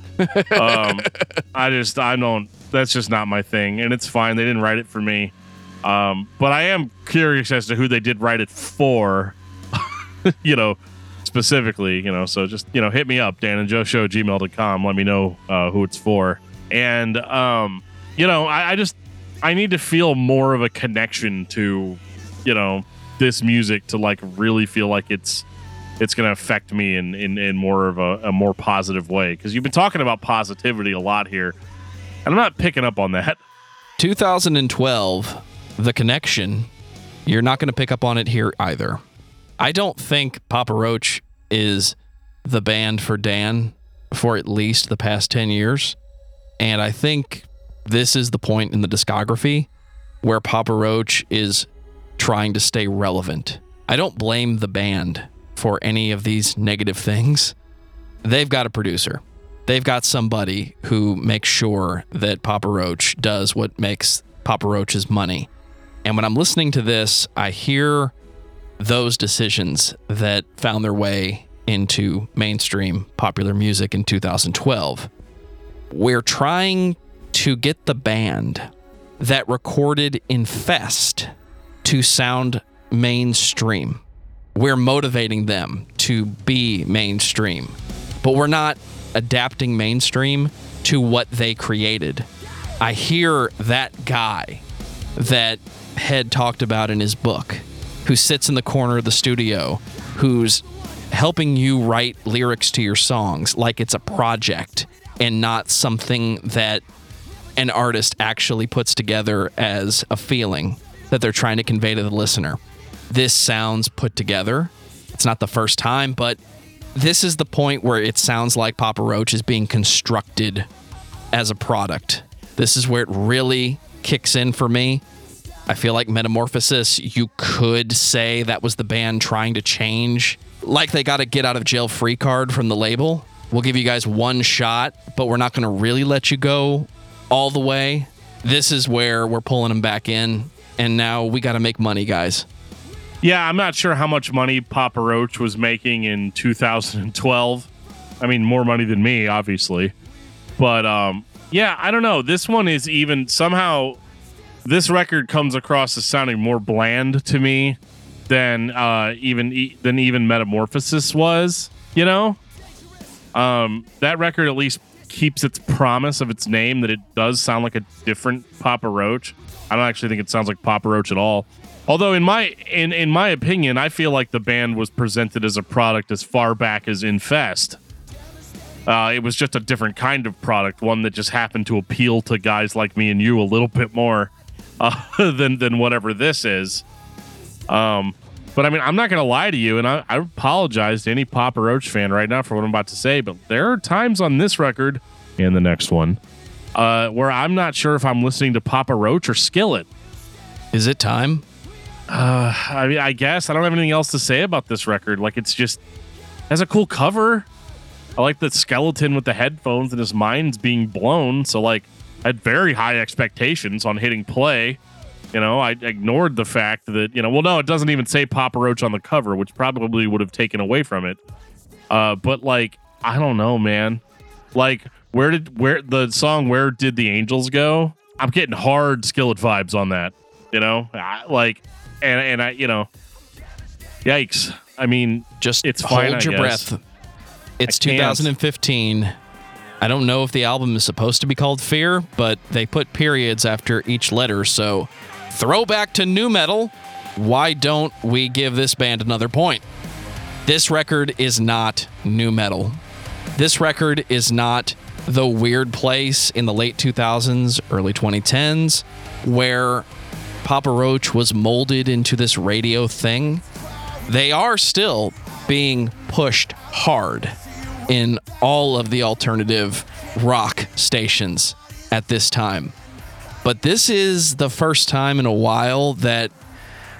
Um, I just, I don't, that's just not my thing. And it's fine. They didn't write it for me. Um, but I am curious as to who they did write it for, you know, specifically, you know. So just, you know, hit me up, Dan and Joe Show, gmail.com. Let me know uh, who it's for. And, um, you know, I, I just, I need to feel more of a connection to, you know, this music to like really feel like it's it's going to affect me in, in, in more of a, a more positive way because you've been talking about positivity a lot here and i'm not picking up on that 2012, The Connection, you're not going to pick up on it here either. I don't think Papa Roach is the band for Dan for at least the past 10 years. And I think this is the point in the discography where Papa Roach is trying to stay relevant. I don't blame the band for any of these negative things. They've got a producer. They've got somebody who makes sure that Papa Roach does what makes Papa Roach's money. And when I'm listening to this, I hear those decisions that found their way into mainstream popular music in 2012. We're trying to get the band that recorded Infest to sound mainstream. We're motivating them to be mainstream, but we're not adapting mainstream to what they created. I hear that guy that Head talked about in his book, who sits in the corner of the studio, who's helping you write lyrics to your songs like it's a project and not something that an artist actually puts together as a feeling that they're trying to convey to the listener. This sounds put together. It's not the first time, but this is the point where it sounds like Papa Roach is being constructed as a product. This is where it really kicks in for me. I feel like Metamorphosis, you could say that was the band trying to change. Like they got a get out of jail free card from the label. We'll give you guys one shot, but we're not going to really let you go all the way. This is where we're pulling them back in. And now we got to make money, guys. Yeah, I'm not sure how much money Papa Roach was making in 2012. I mean, more money than me, obviously. But um, yeah, I don't know. This one is even somehow. This record comes across as sounding more bland to me than uh, even than even Metamorphosis was. You know, um, that record at least keeps its promise of its name that it does sound like a different Papa Roach. I don't actually think it sounds like Papa Roach at all. Although in my in in my opinion, I feel like the band was presented as a product as far back as Infest. Uh, it was just a different kind of product, one that just happened to appeal to guys like me and you a little bit more uh, than than whatever this is. Um, but I mean, I'm not going to lie to you, and I, I apologize to any Papa Roach fan right now for what I'm about to say, but there are times on this record and the next one uh, where I'm not sure if I'm listening to Papa Roach or Skillet. Is it time? Uh, I mean, I guess I don't have anything else to say about this record. Like, it's just has a cool cover. I like the skeleton with the headphones and his mind's being blown. So, like, I had very high expectations on hitting play. You know, I ignored the fact that you know, well, no, it doesn't even say Papa Roach on the cover, which probably would have taken away from it. Uh, but like, I don't know, man. Like, where did where the song "Where Did the Angels Go"? I'm getting hard skillet vibes on that. You know, I, like, and and I, you know, yikes. I mean, Just It's hold fine, I your guess. breath. It's I can't. 2015. I don't know if the album is supposed to be called Fear, but they put periods after each letter, so throwback to nu metal. Why don't we give this band another point? This record is not nu metal. This record is not the weird place in the late 2000s, early 2010s, where Papa Roach was molded into this radio thing. They are still being pushed hard in all of the alternative rock stations at this time. But this is the first time in a while that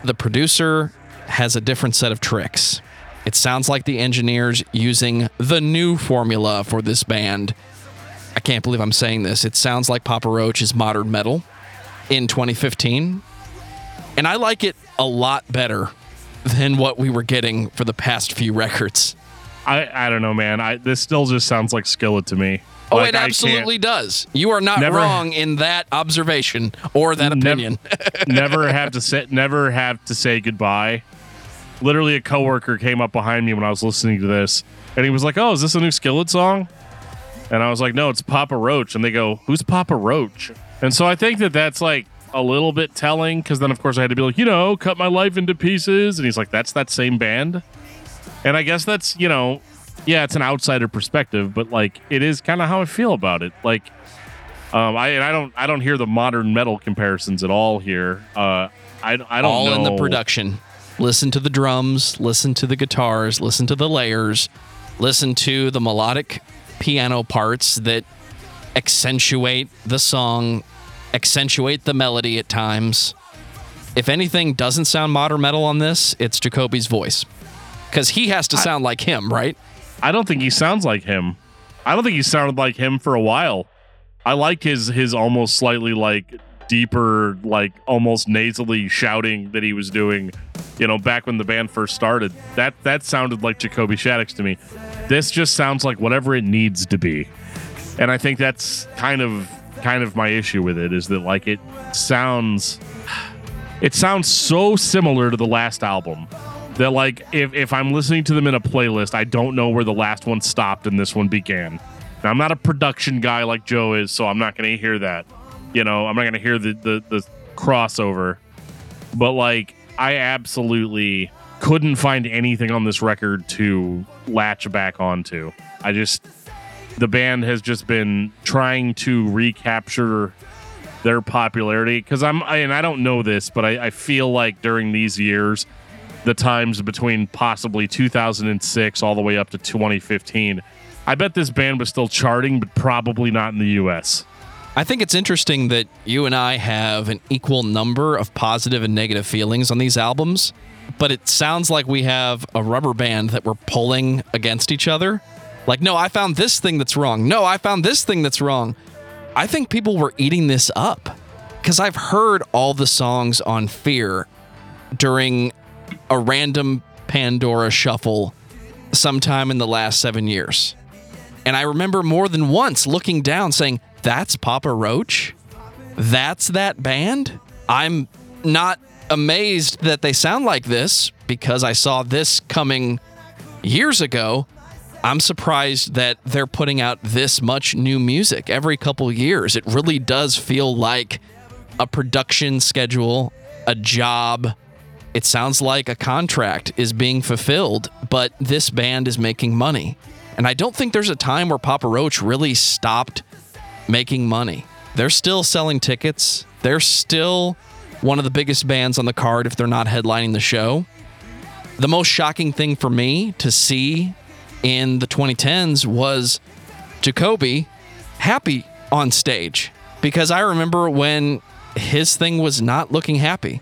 the producer has a different set of tricks. It sounds like the engineers using the new formula for this band. Can't believe I'm saying this. It sounds like Papa Roach is modern metal in 2015. And I like it a lot better than what we were getting for the past few records. I, I don't know, man. I this still just sounds like Skillet to me. Oh, Like, it absolutely does. You are not Never- wrong in that observation or that Nev- opinion. never have to say never have to say goodbye. Literally, a coworker came up behind me when I was listening to this, and he was like, "Oh, is this a new Skillet song?" And I was like, "No, it's Papa Roach." And they go, "Who's Papa Roach?" And so I think that that's like a little bit telling, because then of course I had to be like, you know, cut my life into pieces, and he's like, "That's that same band." And I guess that's you know, yeah, it's an outsider perspective, but like it is kind of how I feel about it. Like um, I and I don't I don't hear the modern metal comparisons at all here. Uh, I I don't All know. in the production. Listen to the drums, listen to the guitars, listen to the layers, listen to the melodic piano parts that accentuate the song, accentuate the melody at times. If anything doesn't sound modern metal on this, it's Jacoby's voice. Because he has to sound like him, right? I don't think he sounds like him. I don't think he sounded like him for a while. I like his his almost slightly like deeper, like almost nasally shouting that he was doing, you know, back when the band first started. That that sounded like Jacoby Shaddix to me. This just sounds like whatever it needs to be. And I think that's kind of kind of my issue with it is that like it sounds it sounds so similar to the last album that like if, if i'm listening to them in a playlist i don't know where the last one stopped and this one began. Now i'm not a production guy like joe is so i'm not going to hear that you know? I'm not going to hear the, the the crossover. But like i absolutely couldn't find anything on this record to latch back onto. I just the band has just been trying to recapture their popularity. Because I'm I, and I don't know this, but I, I feel like during these years, the times between possibly 2006 all the way up to 2015, I bet this band was still charting, but probably not in the U.S. I think it's interesting that you and I have an equal number of positive and negative feelings on these albums, but it sounds like we have a rubber band that we're pulling against each other. Like, no, I found this thing that's wrong. No, I found this thing that's wrong. I think people were eating this up because I've heard all the songs on Fear during a random Pandora shuffle sometime in the last seven years. And I remember more than once looking down saying, That's Papa Roach? That's that band? I'm not amazed that they sound like this because I saw this coming years ago. I'm surprised that they're putting out this much new music every couple years. It really does feel like a production schedule, a job. It sounds like a contract is being fulfilled, but this band is making money. And I don't think there's a time where Papa Roach really stopped making money. They're still selling tickets. They're still one of the biggest bands on the card if they're not headlining the show. The most shocking thing for me to see in the 2010s was Jacoby happy on stage because I remember when his thing was not looking happy.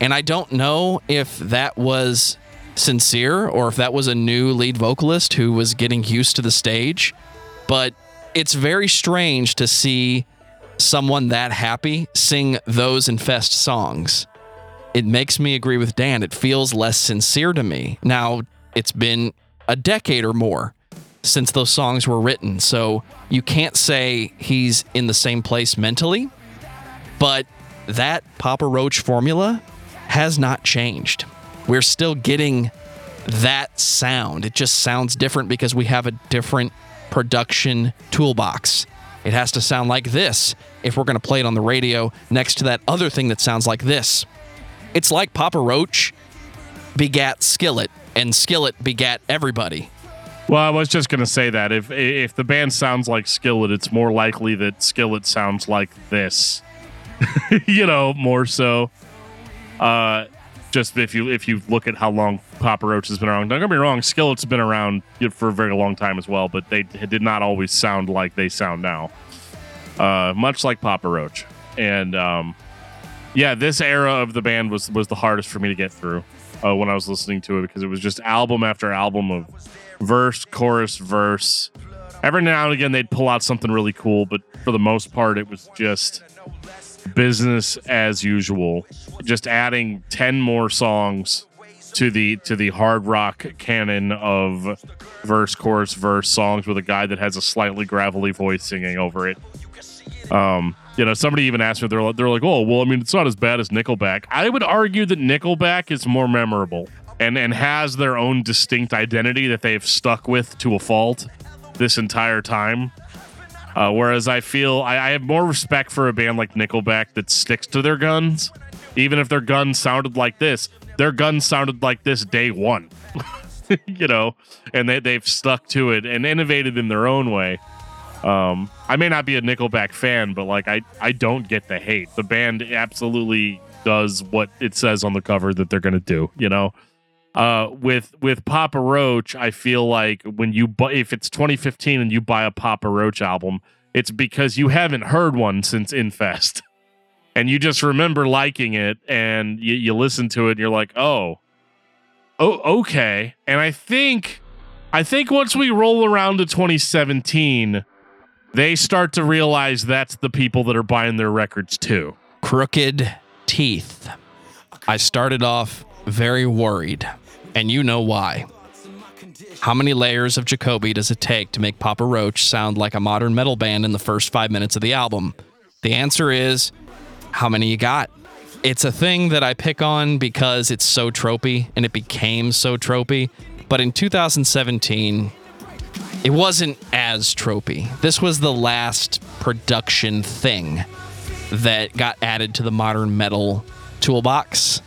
And I don't know if that was sincere or if that was a new lead vocalist who was getting used to the stage, but it's very strange to see someone that happy sing those infest songs. It makes me agree with Dan. It feels less sincere to me. Now, it's been a decade or more since those songs were written, so you can't say he's in the same place mentally, but that Papa Roach formula has not changed. We're still getting that sound. It just sounds different because we have a different production toolbox. It has to sound like this if we're going to play it on the radio next to that other thing that sounds like this. It's like Papa Roach begat Skillet, and Skillet begat everybody. Well, I was just gonna say that if if the band sounds like Skillet, it's more likely that Skillet sounds like this. you know, more so. Uh, just if you if you look at how long Papa Roach has been around, don't get me wrong, Skillet's been around for a very long time as well, but they did not always sound like they sound now. Uh, much like Papa Roach. and um, yeah, this era of the band was was the hardest for me to get through uh, when I was listening to it because it was just album after album of verse, chorus, verse. Every now and again, they'd pull out something really cool, but for the most part, it was just business as usual. Just adding ten more songs to the to the hard rock canon of verse, chorus, verse songs with a guy that has a slightly gravelly voice singing over it. Um, you know, somebody even asked me, they're like, they're like, oh, well, I mean, it's not as bad as Nickelback. I would argue that Nickelback is more memorable and and has their own distinct identity that they've stuck with to a fault this entire time. Uh, whereas I feel I, I have more respect for a band like Nickelback that sticks to their guns, even if their guns sounded like this. Their guns sounded like this day one, you know, and they they've stuck to it and innovated in their own way. Um, I may not be a Nickelback fan, but like I, I don't get the hate. The band absolutely does what it says on the cover that they're gonna do. You know, uh, with with Papa Roach, I feel like when you buy if it's 2015 and you buy a Papa Roach album, it's because you haven't heard one since Infest, and you just remember liking it, and you, you listen to it, and you're like, oh, oh, okay. And I think, I think once we roll around to 2017 they start to realize that's the people that are buying their records too. Crooked teeth. I started off very worried, and you know why. How many layers of Jacoby does it take to make Papa Roach sound like a modern metal band in the first five minutes of the album? The answer is how many you got? It's a thing that I pick on because it's so tropey and it became so tropey. But in 2017, it wasn't as tropey. This was the last production thing that got added to the modern metal toolbox.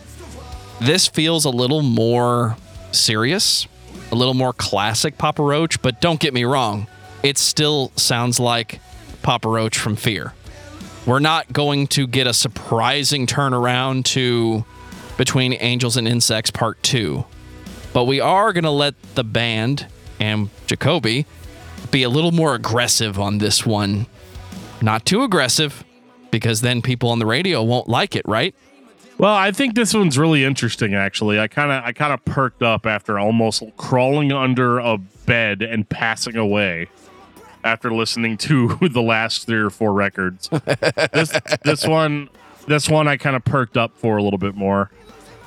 This feels a little more serious, a little more classic Papa Roach, but don't get me wrong, it still sounds like Papa Roach from Fear. We're not going to get a surprising turnaround to Between Angels and Insects Part 2, but we are going to let the band and Jacoby be a little more aggressive on this one. Not too aggressive, because then people on the radio won't like it, right? Well, I think this one's really interesting. Actually, I kind of I kind of perked up after almost crawling under a bed and passing away after listening to the last three or four records. this this one this one I kind of perked up for a little bit more,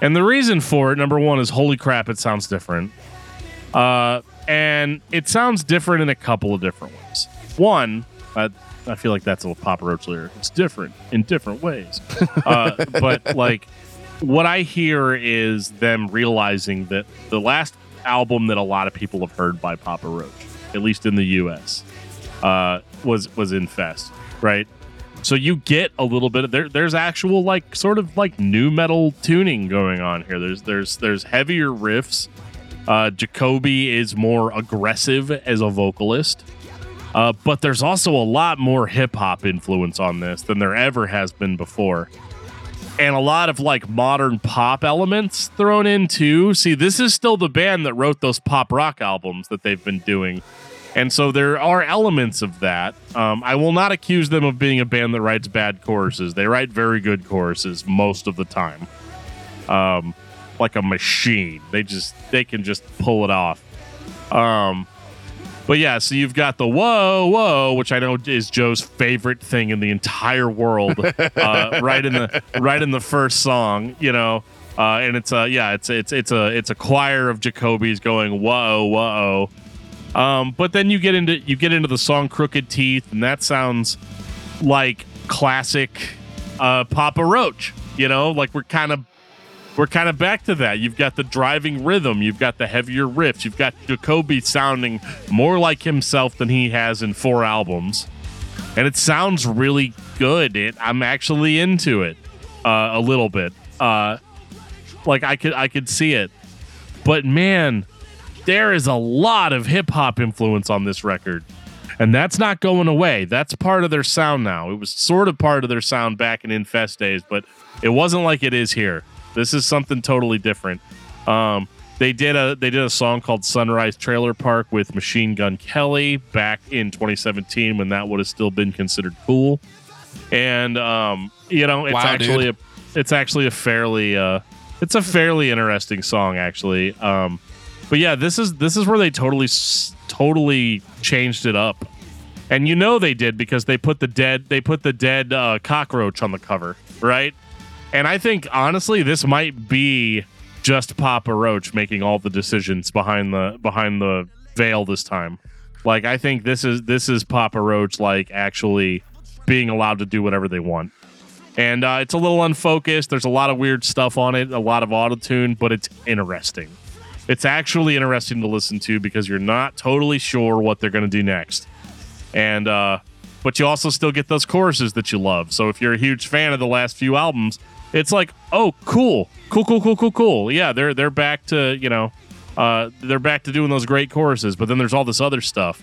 and the reason for it, number one, is holy crap, it sounds different. Uh, and it sounds different in a couple of different ways. One, uh, I feel like that's a Papa Roach lyric. It's different in different ways. Uh, but like, what I hear is them realizing that the last album that a lot of people have heard by Papa Roach, at least in the U.S., uh, was was Infest, right? So you get a little bit of there. There's actual like sort of like nu metal tuning going on here. There's there's there's heavier riffs uh, Jacoby is more aggressive as a vocalist. Uh, but there's also a lot more hip hop influence on this than there ever has been before. And a lot of like modern pop elements thrown in too. See, this is still the band that wrote those pop rock albums that they've been doing. And so there are elements of that. Um, I will not accuse them of being a band that writes bad choruses. They write very good choruses most of the time. Um, like a machine. They just they can just pull it off. Um, but yeah, so you've got the whoa whoa, which I know is Joe's favorite thing in the entire world. uh, right in the right in the first song, you know. Uh, and it's a yeah, it's it's it's a it's a choir of Jacoby's going whoa whoa. Um, but then you get into you get into the song "Crooked Teeth," and that sounds like classic uh, Papa Roach. You know, like we're kind of we're kind of back to that. You've got the driving rhythm, you've got the heavier riffs, you've got Jacoby sounding more like himself than he has in four albums, and it sounds really good. It, I'm actually into it uh, a little bit. Uh, like I could I could see it, but man, there is a lot of hip hop influence on this record. And that's not going away. That's part of their sound now. It was sort of part of their sound back in Infest days, but it wasn't like it is here. This is something totally different. Um, they did a they did a song called Sunrise Trailer Park with Machine Gun Kelly back in 2017 when that would have still been considered cool. and um, you know, it's Wow, actually dude. a it's actually a fairly uh, it's a fairly interesting song actually. Um, but yeah, this is this is where they totally totally changed it up. And you know they did because they put the dead they put the dead uh, cockroach on the cover, right? And I think honestly, this might be just Papa Roach making all the decisions behind the behind the veil this time. Like I think this is this is Papa Roach like actually being allowed to do whatever they want. And uh, it's a little unfocused. There's a lot of weird stuff on it, a lot of auto tune, but it's interesting. It's actually interesting to listen to because you're not totally sure what they're going to do next. And uh, but you also still get those choruses that you love. So if you're a huge fan of the last few albums, it's like, oh, cool, cool, cool, cool, cool, cool. Yeah, they're they're back to you know, uh, they're back to doing those great choruses. But then there's all this other stuff.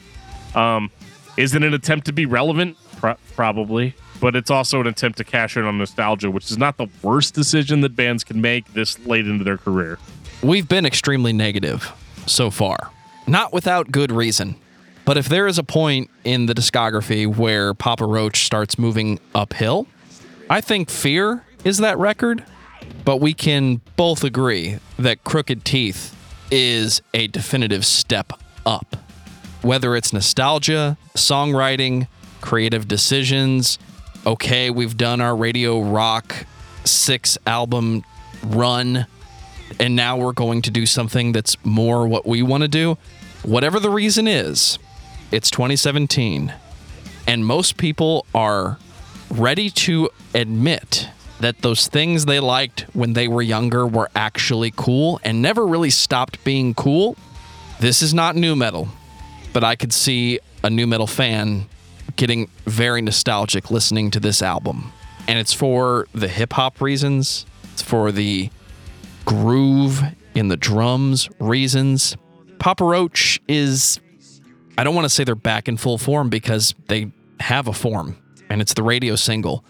Um, is it an attempt to be relevant? Pro- probably, but it's also an attempt to cash in on nostalgia, which is not the worst decision that bands can make this late into their career. We've been extremely negative so far, not without good reason. But if there is a point in the discography where Papa Roach starts moving uphill, I think Fear is that record. But we can both agree that Crooked Teeth is a definitive step up. Whether it's nostalgia, songwriting, creative decisions, okay, we've done our radio rock six album run and now we're going to do something that's more what we want to do. Whatever the reason is, it's 2017, and most people are ready to admit that those things they liked when they were younger were actually cool and never really stopped being cool. This is not nu metal, but I could see a nu metal fan getting very nostalgic listening to this album. And it's for the hip hop reasons, it's for the groove in the drums reasons. Papa Roach is, I don't want to say they're back in full form because they have a form and it's the radio single.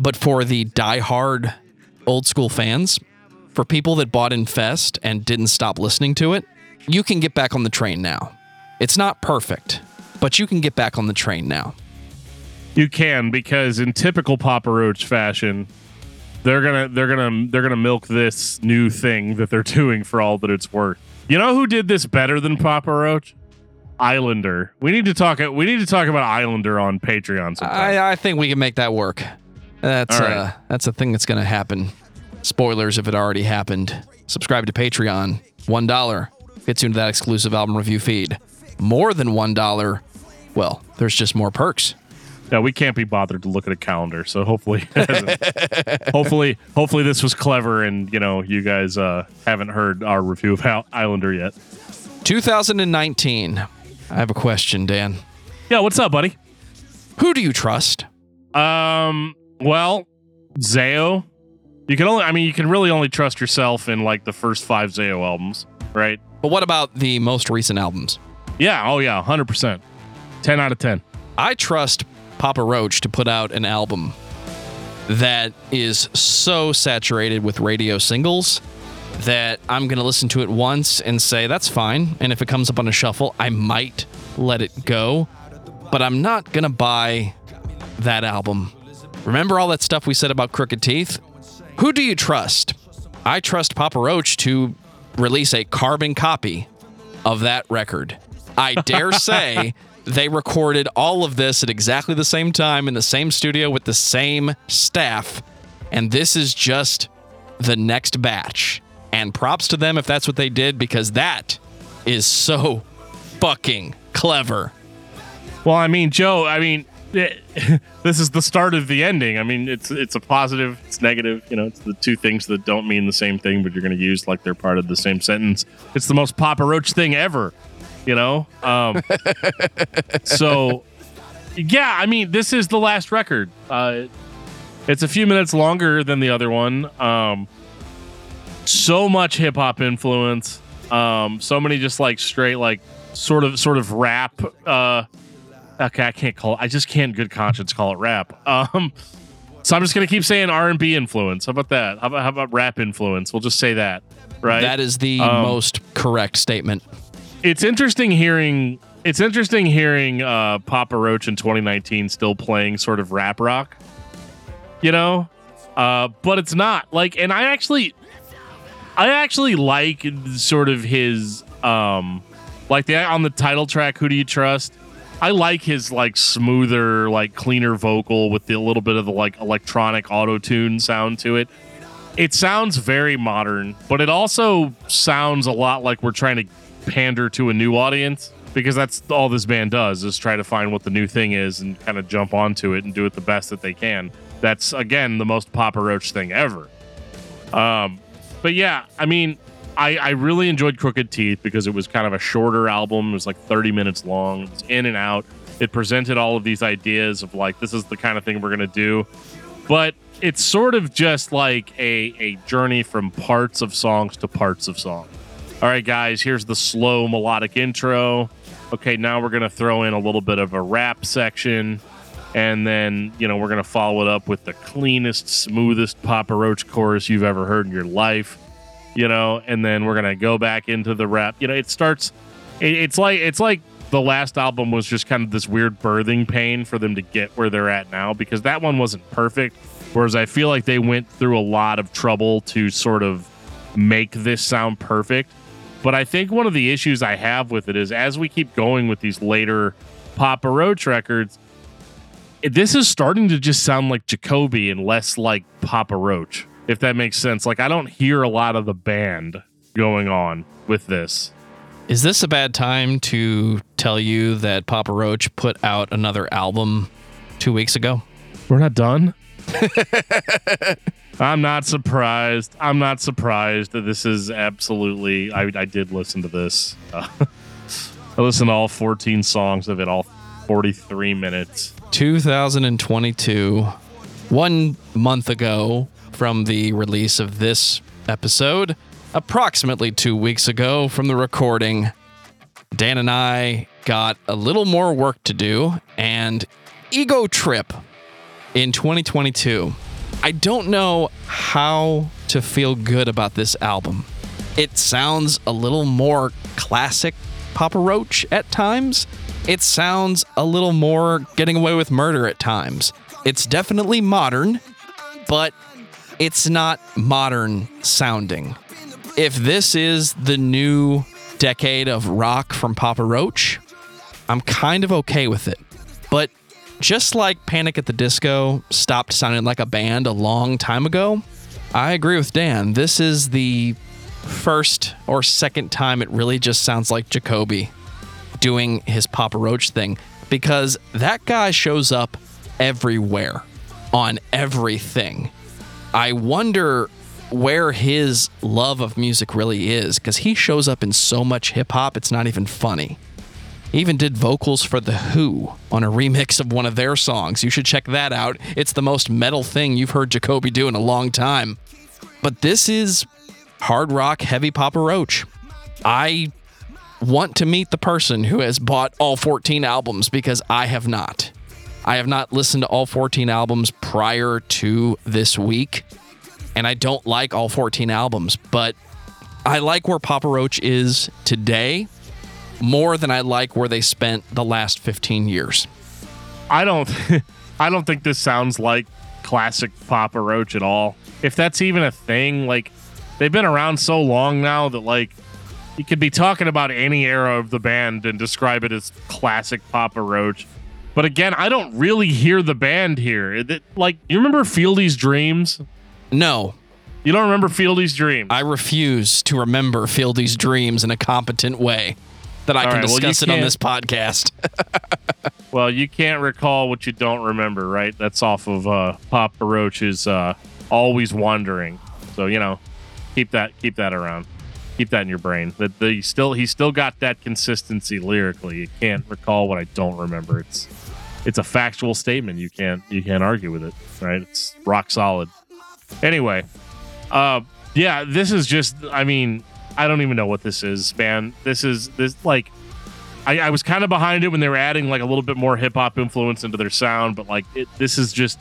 But for the die-hard old school fans, for people that bought Infest and didn't stop listening to it, you can get back on the train now. It's not perfect, but you can get back on the train now. You can because in typical Papa Roach fashion, they're gonna they're gonna they're gonna milk this new thing that they're doing for all that it's worth. You know who did this better than Papa Roach? Islander. We need to talk. We need to talk about Islander on Patreon sometime. I, I think we can make that work. That's right. uh, that's a thing that's going to happen. Spoilers if it already happened. Subscribe to Patreon. One dollar gets you into that exclusive album review feed. More than one dollar, well, there's just more perks. yeah, we can't be bothered to look at a calendar. So hopefully, hopefully, hopefully this was clever, and you know, you guys uh, haven't heard our review of Islander yet. 2019. I have a question, Dan. Yeah, what's up, buddy? Who do you trust? Um. Well, Zao. You can only. I mean, you can really only trust yourself in like the first five Zao albums, right? But what about the most recent albums? Yeah. Oh yeah. Hundred percent. Ten out of ten. I trust Papa Roach to put out an album that is so saturated with radio singles that I'm going to listen to it once and say, that's fine. And if it comes up on a shuffle, I might let it go. But I'm not going to buy that album. Remember all that stuff we said about Crooked Teeth? Who do you trust? I trust Papa Roach to release a carbon copy of that record. I dare say they recorded all of this at exactly the same time in the same studio with the same staff. And this is just the next batch. And props to them if that's what they did because that is so fucking clever. Well, I mean, Joe. I mean, it, this is the start of the ending. I mean, it's it's a positive, it's negative. You know, it's the two things that don't mean the same thing, but you're going to use like they're part of the same sentence. It's the most Papa Roach thing ever. You know. Um, so, yeah. I mean, this is the last record. Uh, it's a few minutes longer than the other one. Um, so much hip hop influence. Um, so many just like straight like sort of sort of rap. Uh, okay, I can't call it. I just can't good conscience call it rap. Um, so I'm just gonna keep saying R and B influence. How about that? How about how about rap influence? We'll just say that, right? That is the Um, most correct statement. it's interesting hearing. It's interesting hearing uh, Papa Roach in 2019 still playing sort of rap rock you know. Uh, but it's not like, and I actually, I actually like sort of his, um, like the on the title track. Who do you trust? I like his like smoother, like cleaner vocal with the little bit of the like electronic auto tune sound to it. It sounds very modern, but it also sounds a lot like we're trying to pander to a new audience because that's all this band does is try to find what the new thing is and kind of jump onto it and do it the best that they can. That's again the most Papa Roach thing ever. Um, but yeah, I mean, I, I really enjoyed Crooked Teeth because it was kind of a shorter album. It was like 30 minutes long. It was in and out. It presented all of these ideas of like this is the kind of thing we're gonna do, but it's sort of just like a a journey from parts of songs to parts of songs. All right, guys, here's the slow melodic intro. Okay, now we're to throw in a little bit of a rap section. And then, you know, we're to follow it up with the cleanest, smoothest Papa Roach chorus you've ever heard in your life, you know, and then we're to go back into the rep. You know, it starts, it, it's like, it's like the last album was just kind of this weird birthing pain for them to get where they're at now because that one wasn't perfect. Whereas I feel like they went through a lot of trouble to sort of make this sound perfect. But I think one of the issues I have with it is as we keep going with these later Papa Roach records, this is starting to just sound like Jacoby and less like Papa Roach, if that makes sense. Like I don't hear a lot of the band going on with this. Is this a bad time to tell you that Papa Roach put out another album two weeks ago? We're not done. I'm not surprised. I'm not surprised that this is absolutely. I, I did listen to this. Uh, I listened to all 14 songs of it, all 43 minutes. 2022, one month ago from the release of this episode, approximately two weeks ago from the recording, Dan and I got a little more work to do and ego trip in 2022. I don't know how to feel good about this album. It sounds a little more classic Papa Roach at times. It sounds a little more getting away with murder at times. It's definitely modern, but it's not modern sounding. If this is the new decade of rock from Papa Roach, I'm kind of okay with it. But just like Panic at the Disco stopped sounding like a band a long time ago, I agree with Dan. This is the first or second time it really just sounds like Jacoby doing his Papa Roach thing because that guy shows up everywhere on everything. I wonder where his love of music really is because he shows up in so much hip hop, it's not even funny. He even did vocals for The Who on a remix of one of their songs. You should check that out. It's the most metal thing you've heard Jacoby do in a long time. But this is hard rock heavy Papa Roach. I want to meet the person who has bought all 14 albums because I have not. I have not listened to all 14 albums prior to this week, and I don't like all 14 albums, but I like where Papa Roach is today more than I like where they spent the last 15 years. I don't I don't think this sounds like classic Papa Roach at all. If that's even a thing, like they've been around so long now that like you could be talking about any era of the band and describe it as classic Papa Roach. But again, I don't really hear the band here. It, like, you remember Fieldy's Dreams? No. You don't remember Fieldy's Dreams? I refuse to remember Fieldy's Dreams in a competent way that I All can right, discuss well, it on this podcast. well, you can't recall what you don't remember, right? That's off of uh, Papa Roach's uh, "Always Wandering." So you know, keep that keep that around, keep that in your brain. That the still he still got that consistency lyrically. You can't recall what I don't remember. It's it's a factual statement. You can't you can't argue with it, right? It's rock solid. Anyway, uh, yeah, this is just. I mean, I don't even know what this is, man. This is this like I, I was kind of behind it when they were adding like a little bit more hip hop influence into their sound, but like it, this is just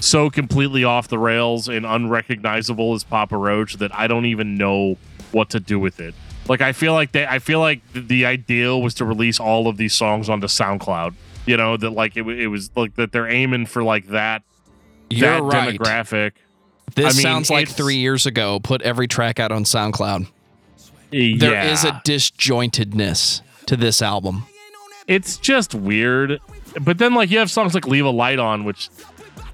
so completely off the rails and unrecognizable as Papa Roach that I don't even know what to do with it. Like I feel like they, I feel like the ideal was to release all of these songs onto SoundCloud. You know that like it, it was like that they're aiming for like that You're that right. demographic. This I mean, sounds like three years ago. Put every track out on SoundCloud. There is a disjointedness to this album. it's just weird. But then like you have songs like Leave a Light On, which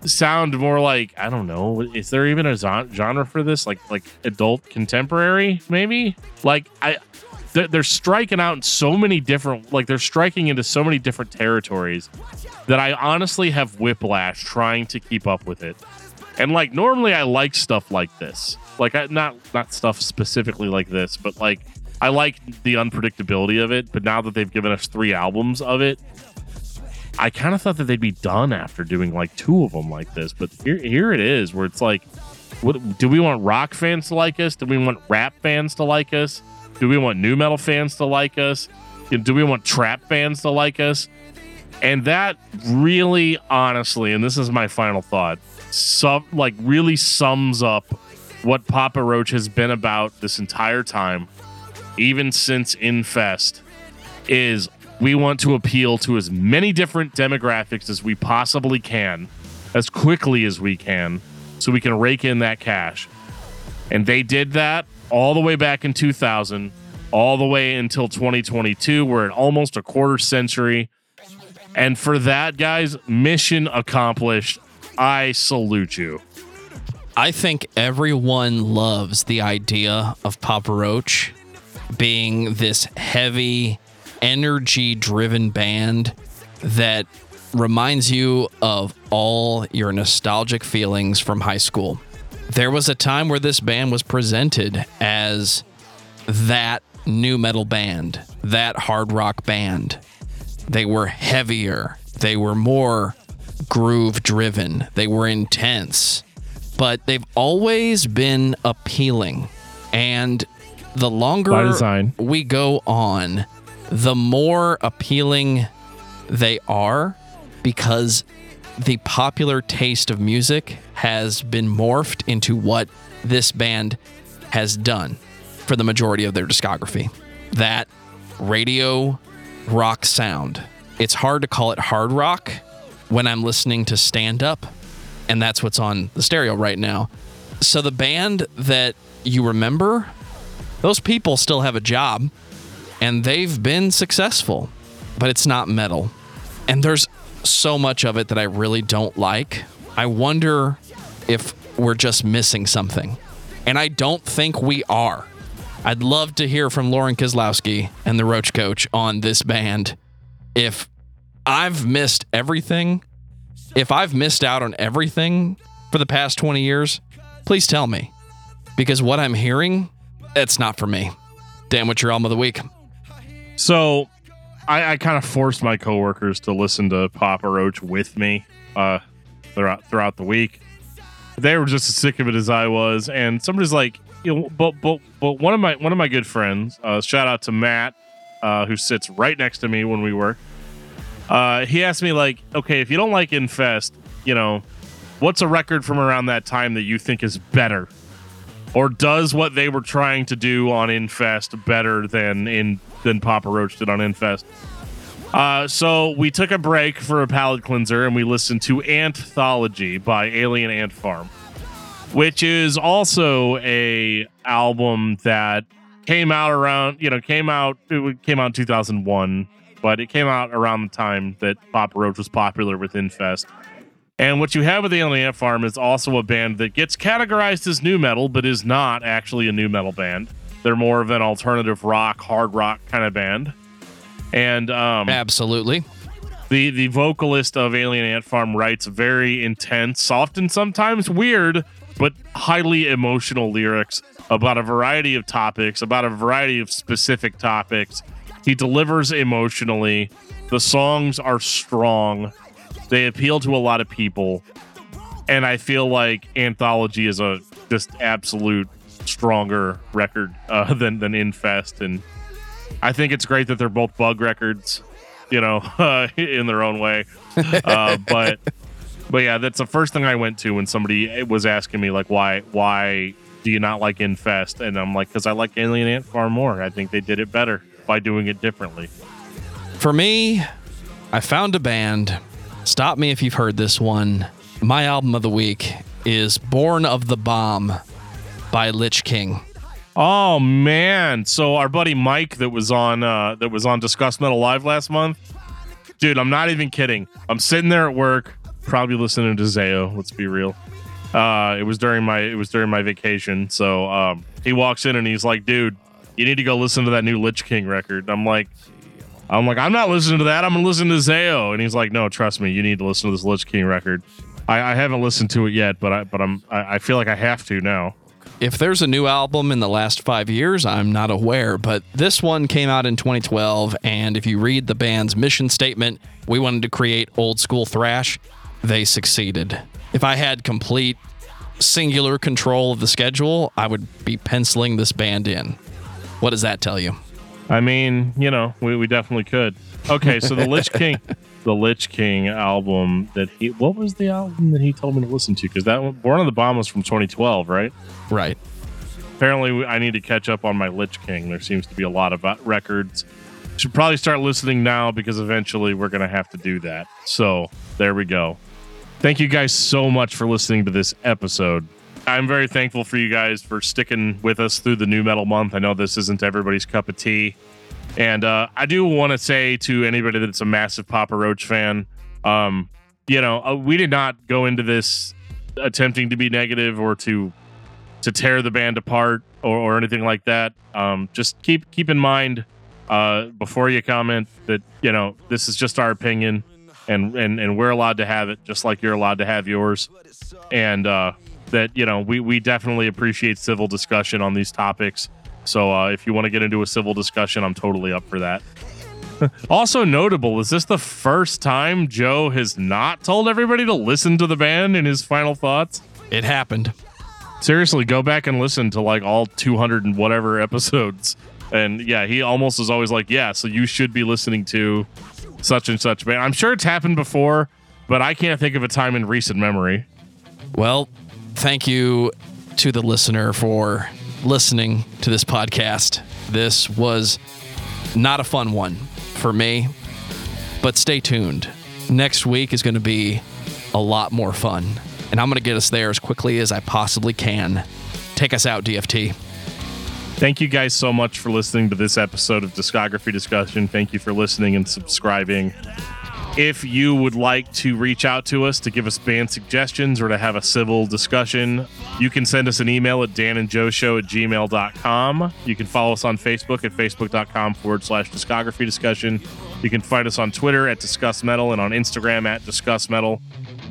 sound more like I don't know. Is there even a genre for this? Like like adult contemporary, maybe? Like I they're, they're striking out in so many different like they're striking into so many different territories that I honestly have whiplash trying to keep up with it. And like normally I like stuff like this. Like I not not stuff specifically like this, but like I like the unpredictability of it, but now that they've given us 3 albums of it, I kind of thought that they'd be done after doing like two of them like this, but here here it is where it's like what do we want rock fans to like us? Do we want rap fans to like us? Do we want nu metal fans to like us? Do we want trap fans to like us? And that really honestly, and this is my final thought, sum like really sums up what Papa Roach has been about this entire time, even since Infest, is we want to appeal to as many different demographics as we possibly can, as quickly as we can, so we can rake in that cash. And they did that all the way back in 2000, all the way until 2022. We're at almost a quarter century. And for that, guys, mission accomplished. I salute you. I think everyone loves the idea of Papa Roach being this heavy, energy driven band that reminds you of all your nostalgic feelings from high school. There was a time where this band was presented as that nu metal band, that hard rock band. They were heavier, they were more groove driven, they were intense but they've always been appealing. And the longer we go on, the more appealing they are because the popular taste of music has been morphed into what this band has done for the majority of their discography. That radio rock sound. It's hard to call it hard rock when I'm listening to stand up and that's what's on the stereo right now. So the band that you remember, those people still have a job and they've been successful, but it's not metal. And there's so much of it that I really don't like. I wonder if we're just missing something. And I don't think we are. I'd love to hear from Lauren Kozlowski and the Roach Coach on this band. If I've missed everything, if I've missed out on everything for the past 20 years, please tell me. Because what I'm hearing, it's not for me. Dan, what's your album of the week? So I, I kind of forced my coworkers to listen to Papa Roach with me uh, throughout throughout the week. They were just as sick of it as I was, and somebody's like, you know, but but but one of my one of my good friends, uh, shout out to Matt, uh, who sits right next to me when we work. Uh, he asked me like, okay, if you don't like Infest, you know, what's a record from around that time that you think is better? Or does what they were trying to do on Infest better than in than Papa Roach did on Infest? Uh, so we took a break for a palate cleanser and we listened to Anthology by Alien Ant Farm, which is also a album that came out around you know came out it came out in 2001 but it came out around the time that Papa Roach was popular with Infest. And what you have with Alien Ant Farm is also a band that gets categorized as nu metal, but is not actually a nu metal band. They're more of an alternative rock, hard rock kind of band. And um, Absolutely. the the vocalist of Alien Ant Farm writes very intense, often sometimes weird, but highly emotional lyrics about a variety of topics, about a variety of specific topics. He delivers emotionally. The songs are strong. They appeal to a lot of people. And I feel like Anthology is a just absolute stronger record uh, than than Infest and I think it's great that they're both bug records, you know, uh, in their own way. Uh, but but yeah, that's the first thing I went to when somebody was asking me like, why why do you not like Infest? And I'm like, because I like Alien Ant far more. I think they did it better by doing it differently. For me, I found a band. Stop me if you've heard this one. My album of the week is Born of the Bomb by Lich King. Oh man! So our buddy Mike that was on uh, that was on Discuss Metal Live last month, dude. I'm not even kidding. I'm sitting there at work, probably listening to Zao. Let's be real. Uh, it was during my it was during my vacation. So um, he walks in and he's like, "Dude, you need to go listen to that new Lich King record." I'm like, I'm like, I'm not listening to that. I'm gonna listen to Zao. And he's like, No, trust me, you need to listen to this Lich King record. I, I haven't listened to it yet, but I but I'm I, I feel like I have to now. If there's a new album in the last five years, I'm not aware, but this one came out in 2012. And if you read the band's mission statement, we wanted to create old school thrash. They succeeded. If I had complete singular control of the schedule, I would be penciling this band in. What does that tell you? I mean, you know, we, we definitely could. Okay, so the Lich King, the Lich King album that he, what was the album that he told me to listen to? Because that one, Born of the Bomb was from 2012, right? Right. Apparently, I need to catch up on my Lich King. There seems to be a lot of uh, records. Should probably start listening now because eventually we're going to have to do that. So there we go. Thank you guys so much for listening to this episode. I'm very thankful for you guys for sticking with us through the nu metal month. I know this isn't everybody's cup of tea. And uh, I do want to say to anybody that's a massive Papa Roach fan, um, you know, uh, we did not go into this attempting to be negative or to to tear the band apart or, or anything like that. Um, just keep keep in mind uh, before you comment that you know this is just our opinion, and and and we're allowed to have it, just like you're allowed to have yours. And uh, that you know we we definitely appreciate civil discussion on these topics. So uh, if you want to get into a civil discussion, I'm totally up for that. also notable, is this the first time Joe has not told everybody to listen to the band in his final thoughts? It happened. Seriously, go back and listen to like all 200 and whatever episodes. And yeah, he almost is always like, yeah, so you should be listening to such and such band. I'm sure it's happened before, but I can't think of a time in recent memory. Well, thank you to the listener for listening to this podcast. This was not a fun one for me, but stay tuned. Next week is going to be a lot more fun, and I'm going to get us there as quickly as I possibly can. Take us out, DFT. Thank you guys so much for listening to this episode of Discography Discussion. Thank you for listening and subscribing. If you would like to reach out to us to give us band suggestions or to have a civil discussion, you can send us an email at danandjoeshow at gmail.com. You can follow us on Facebook at facebook.com forward slash discography discussion. You can find us on Twitter at Discuss Metal and on Instagram at Discuss Metal.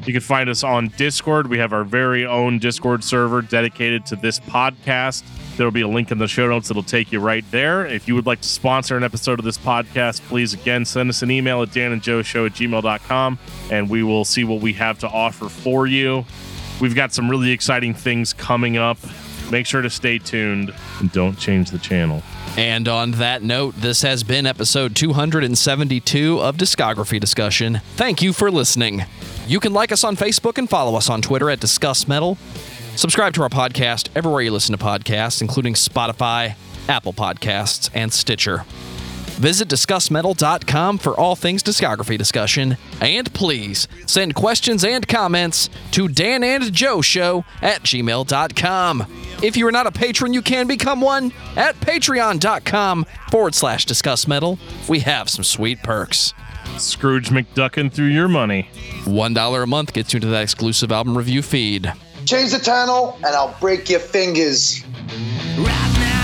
You can find us on Discord. We have our very own Discord server dedicated to this podcast. There will be a link in the show notes that'll take you right there. If you would like to sponsor an episode of this podcast, please again send us an email at danandjoeshow at gmail.com and we will see what we have to offer for you. We've got some really exciting things coming up. Make sure to stay tuned and don't change the channel. And on that note, this has been episode 272 of Discography Discussion. Thank you for listening. You can like us on Facebook and follow us on Twitter at Discuss Metal. Subscribe to our podcast everywhere you listen to podcasts, including Spotify, Apple Podcasts, and Stitcher. Visit DiscussMetal.com for all things discography discussion. And please send questions and comments to Dan and Joe Show at gmail.com. If you are not a patron, you can become one at patreon.com forward slash discuss metal. We have some sweet perks. Scrooge McDuckin through your money. $1 a month gets you into that exclusive album review feed. Change the channel and I'll break your fingers. Right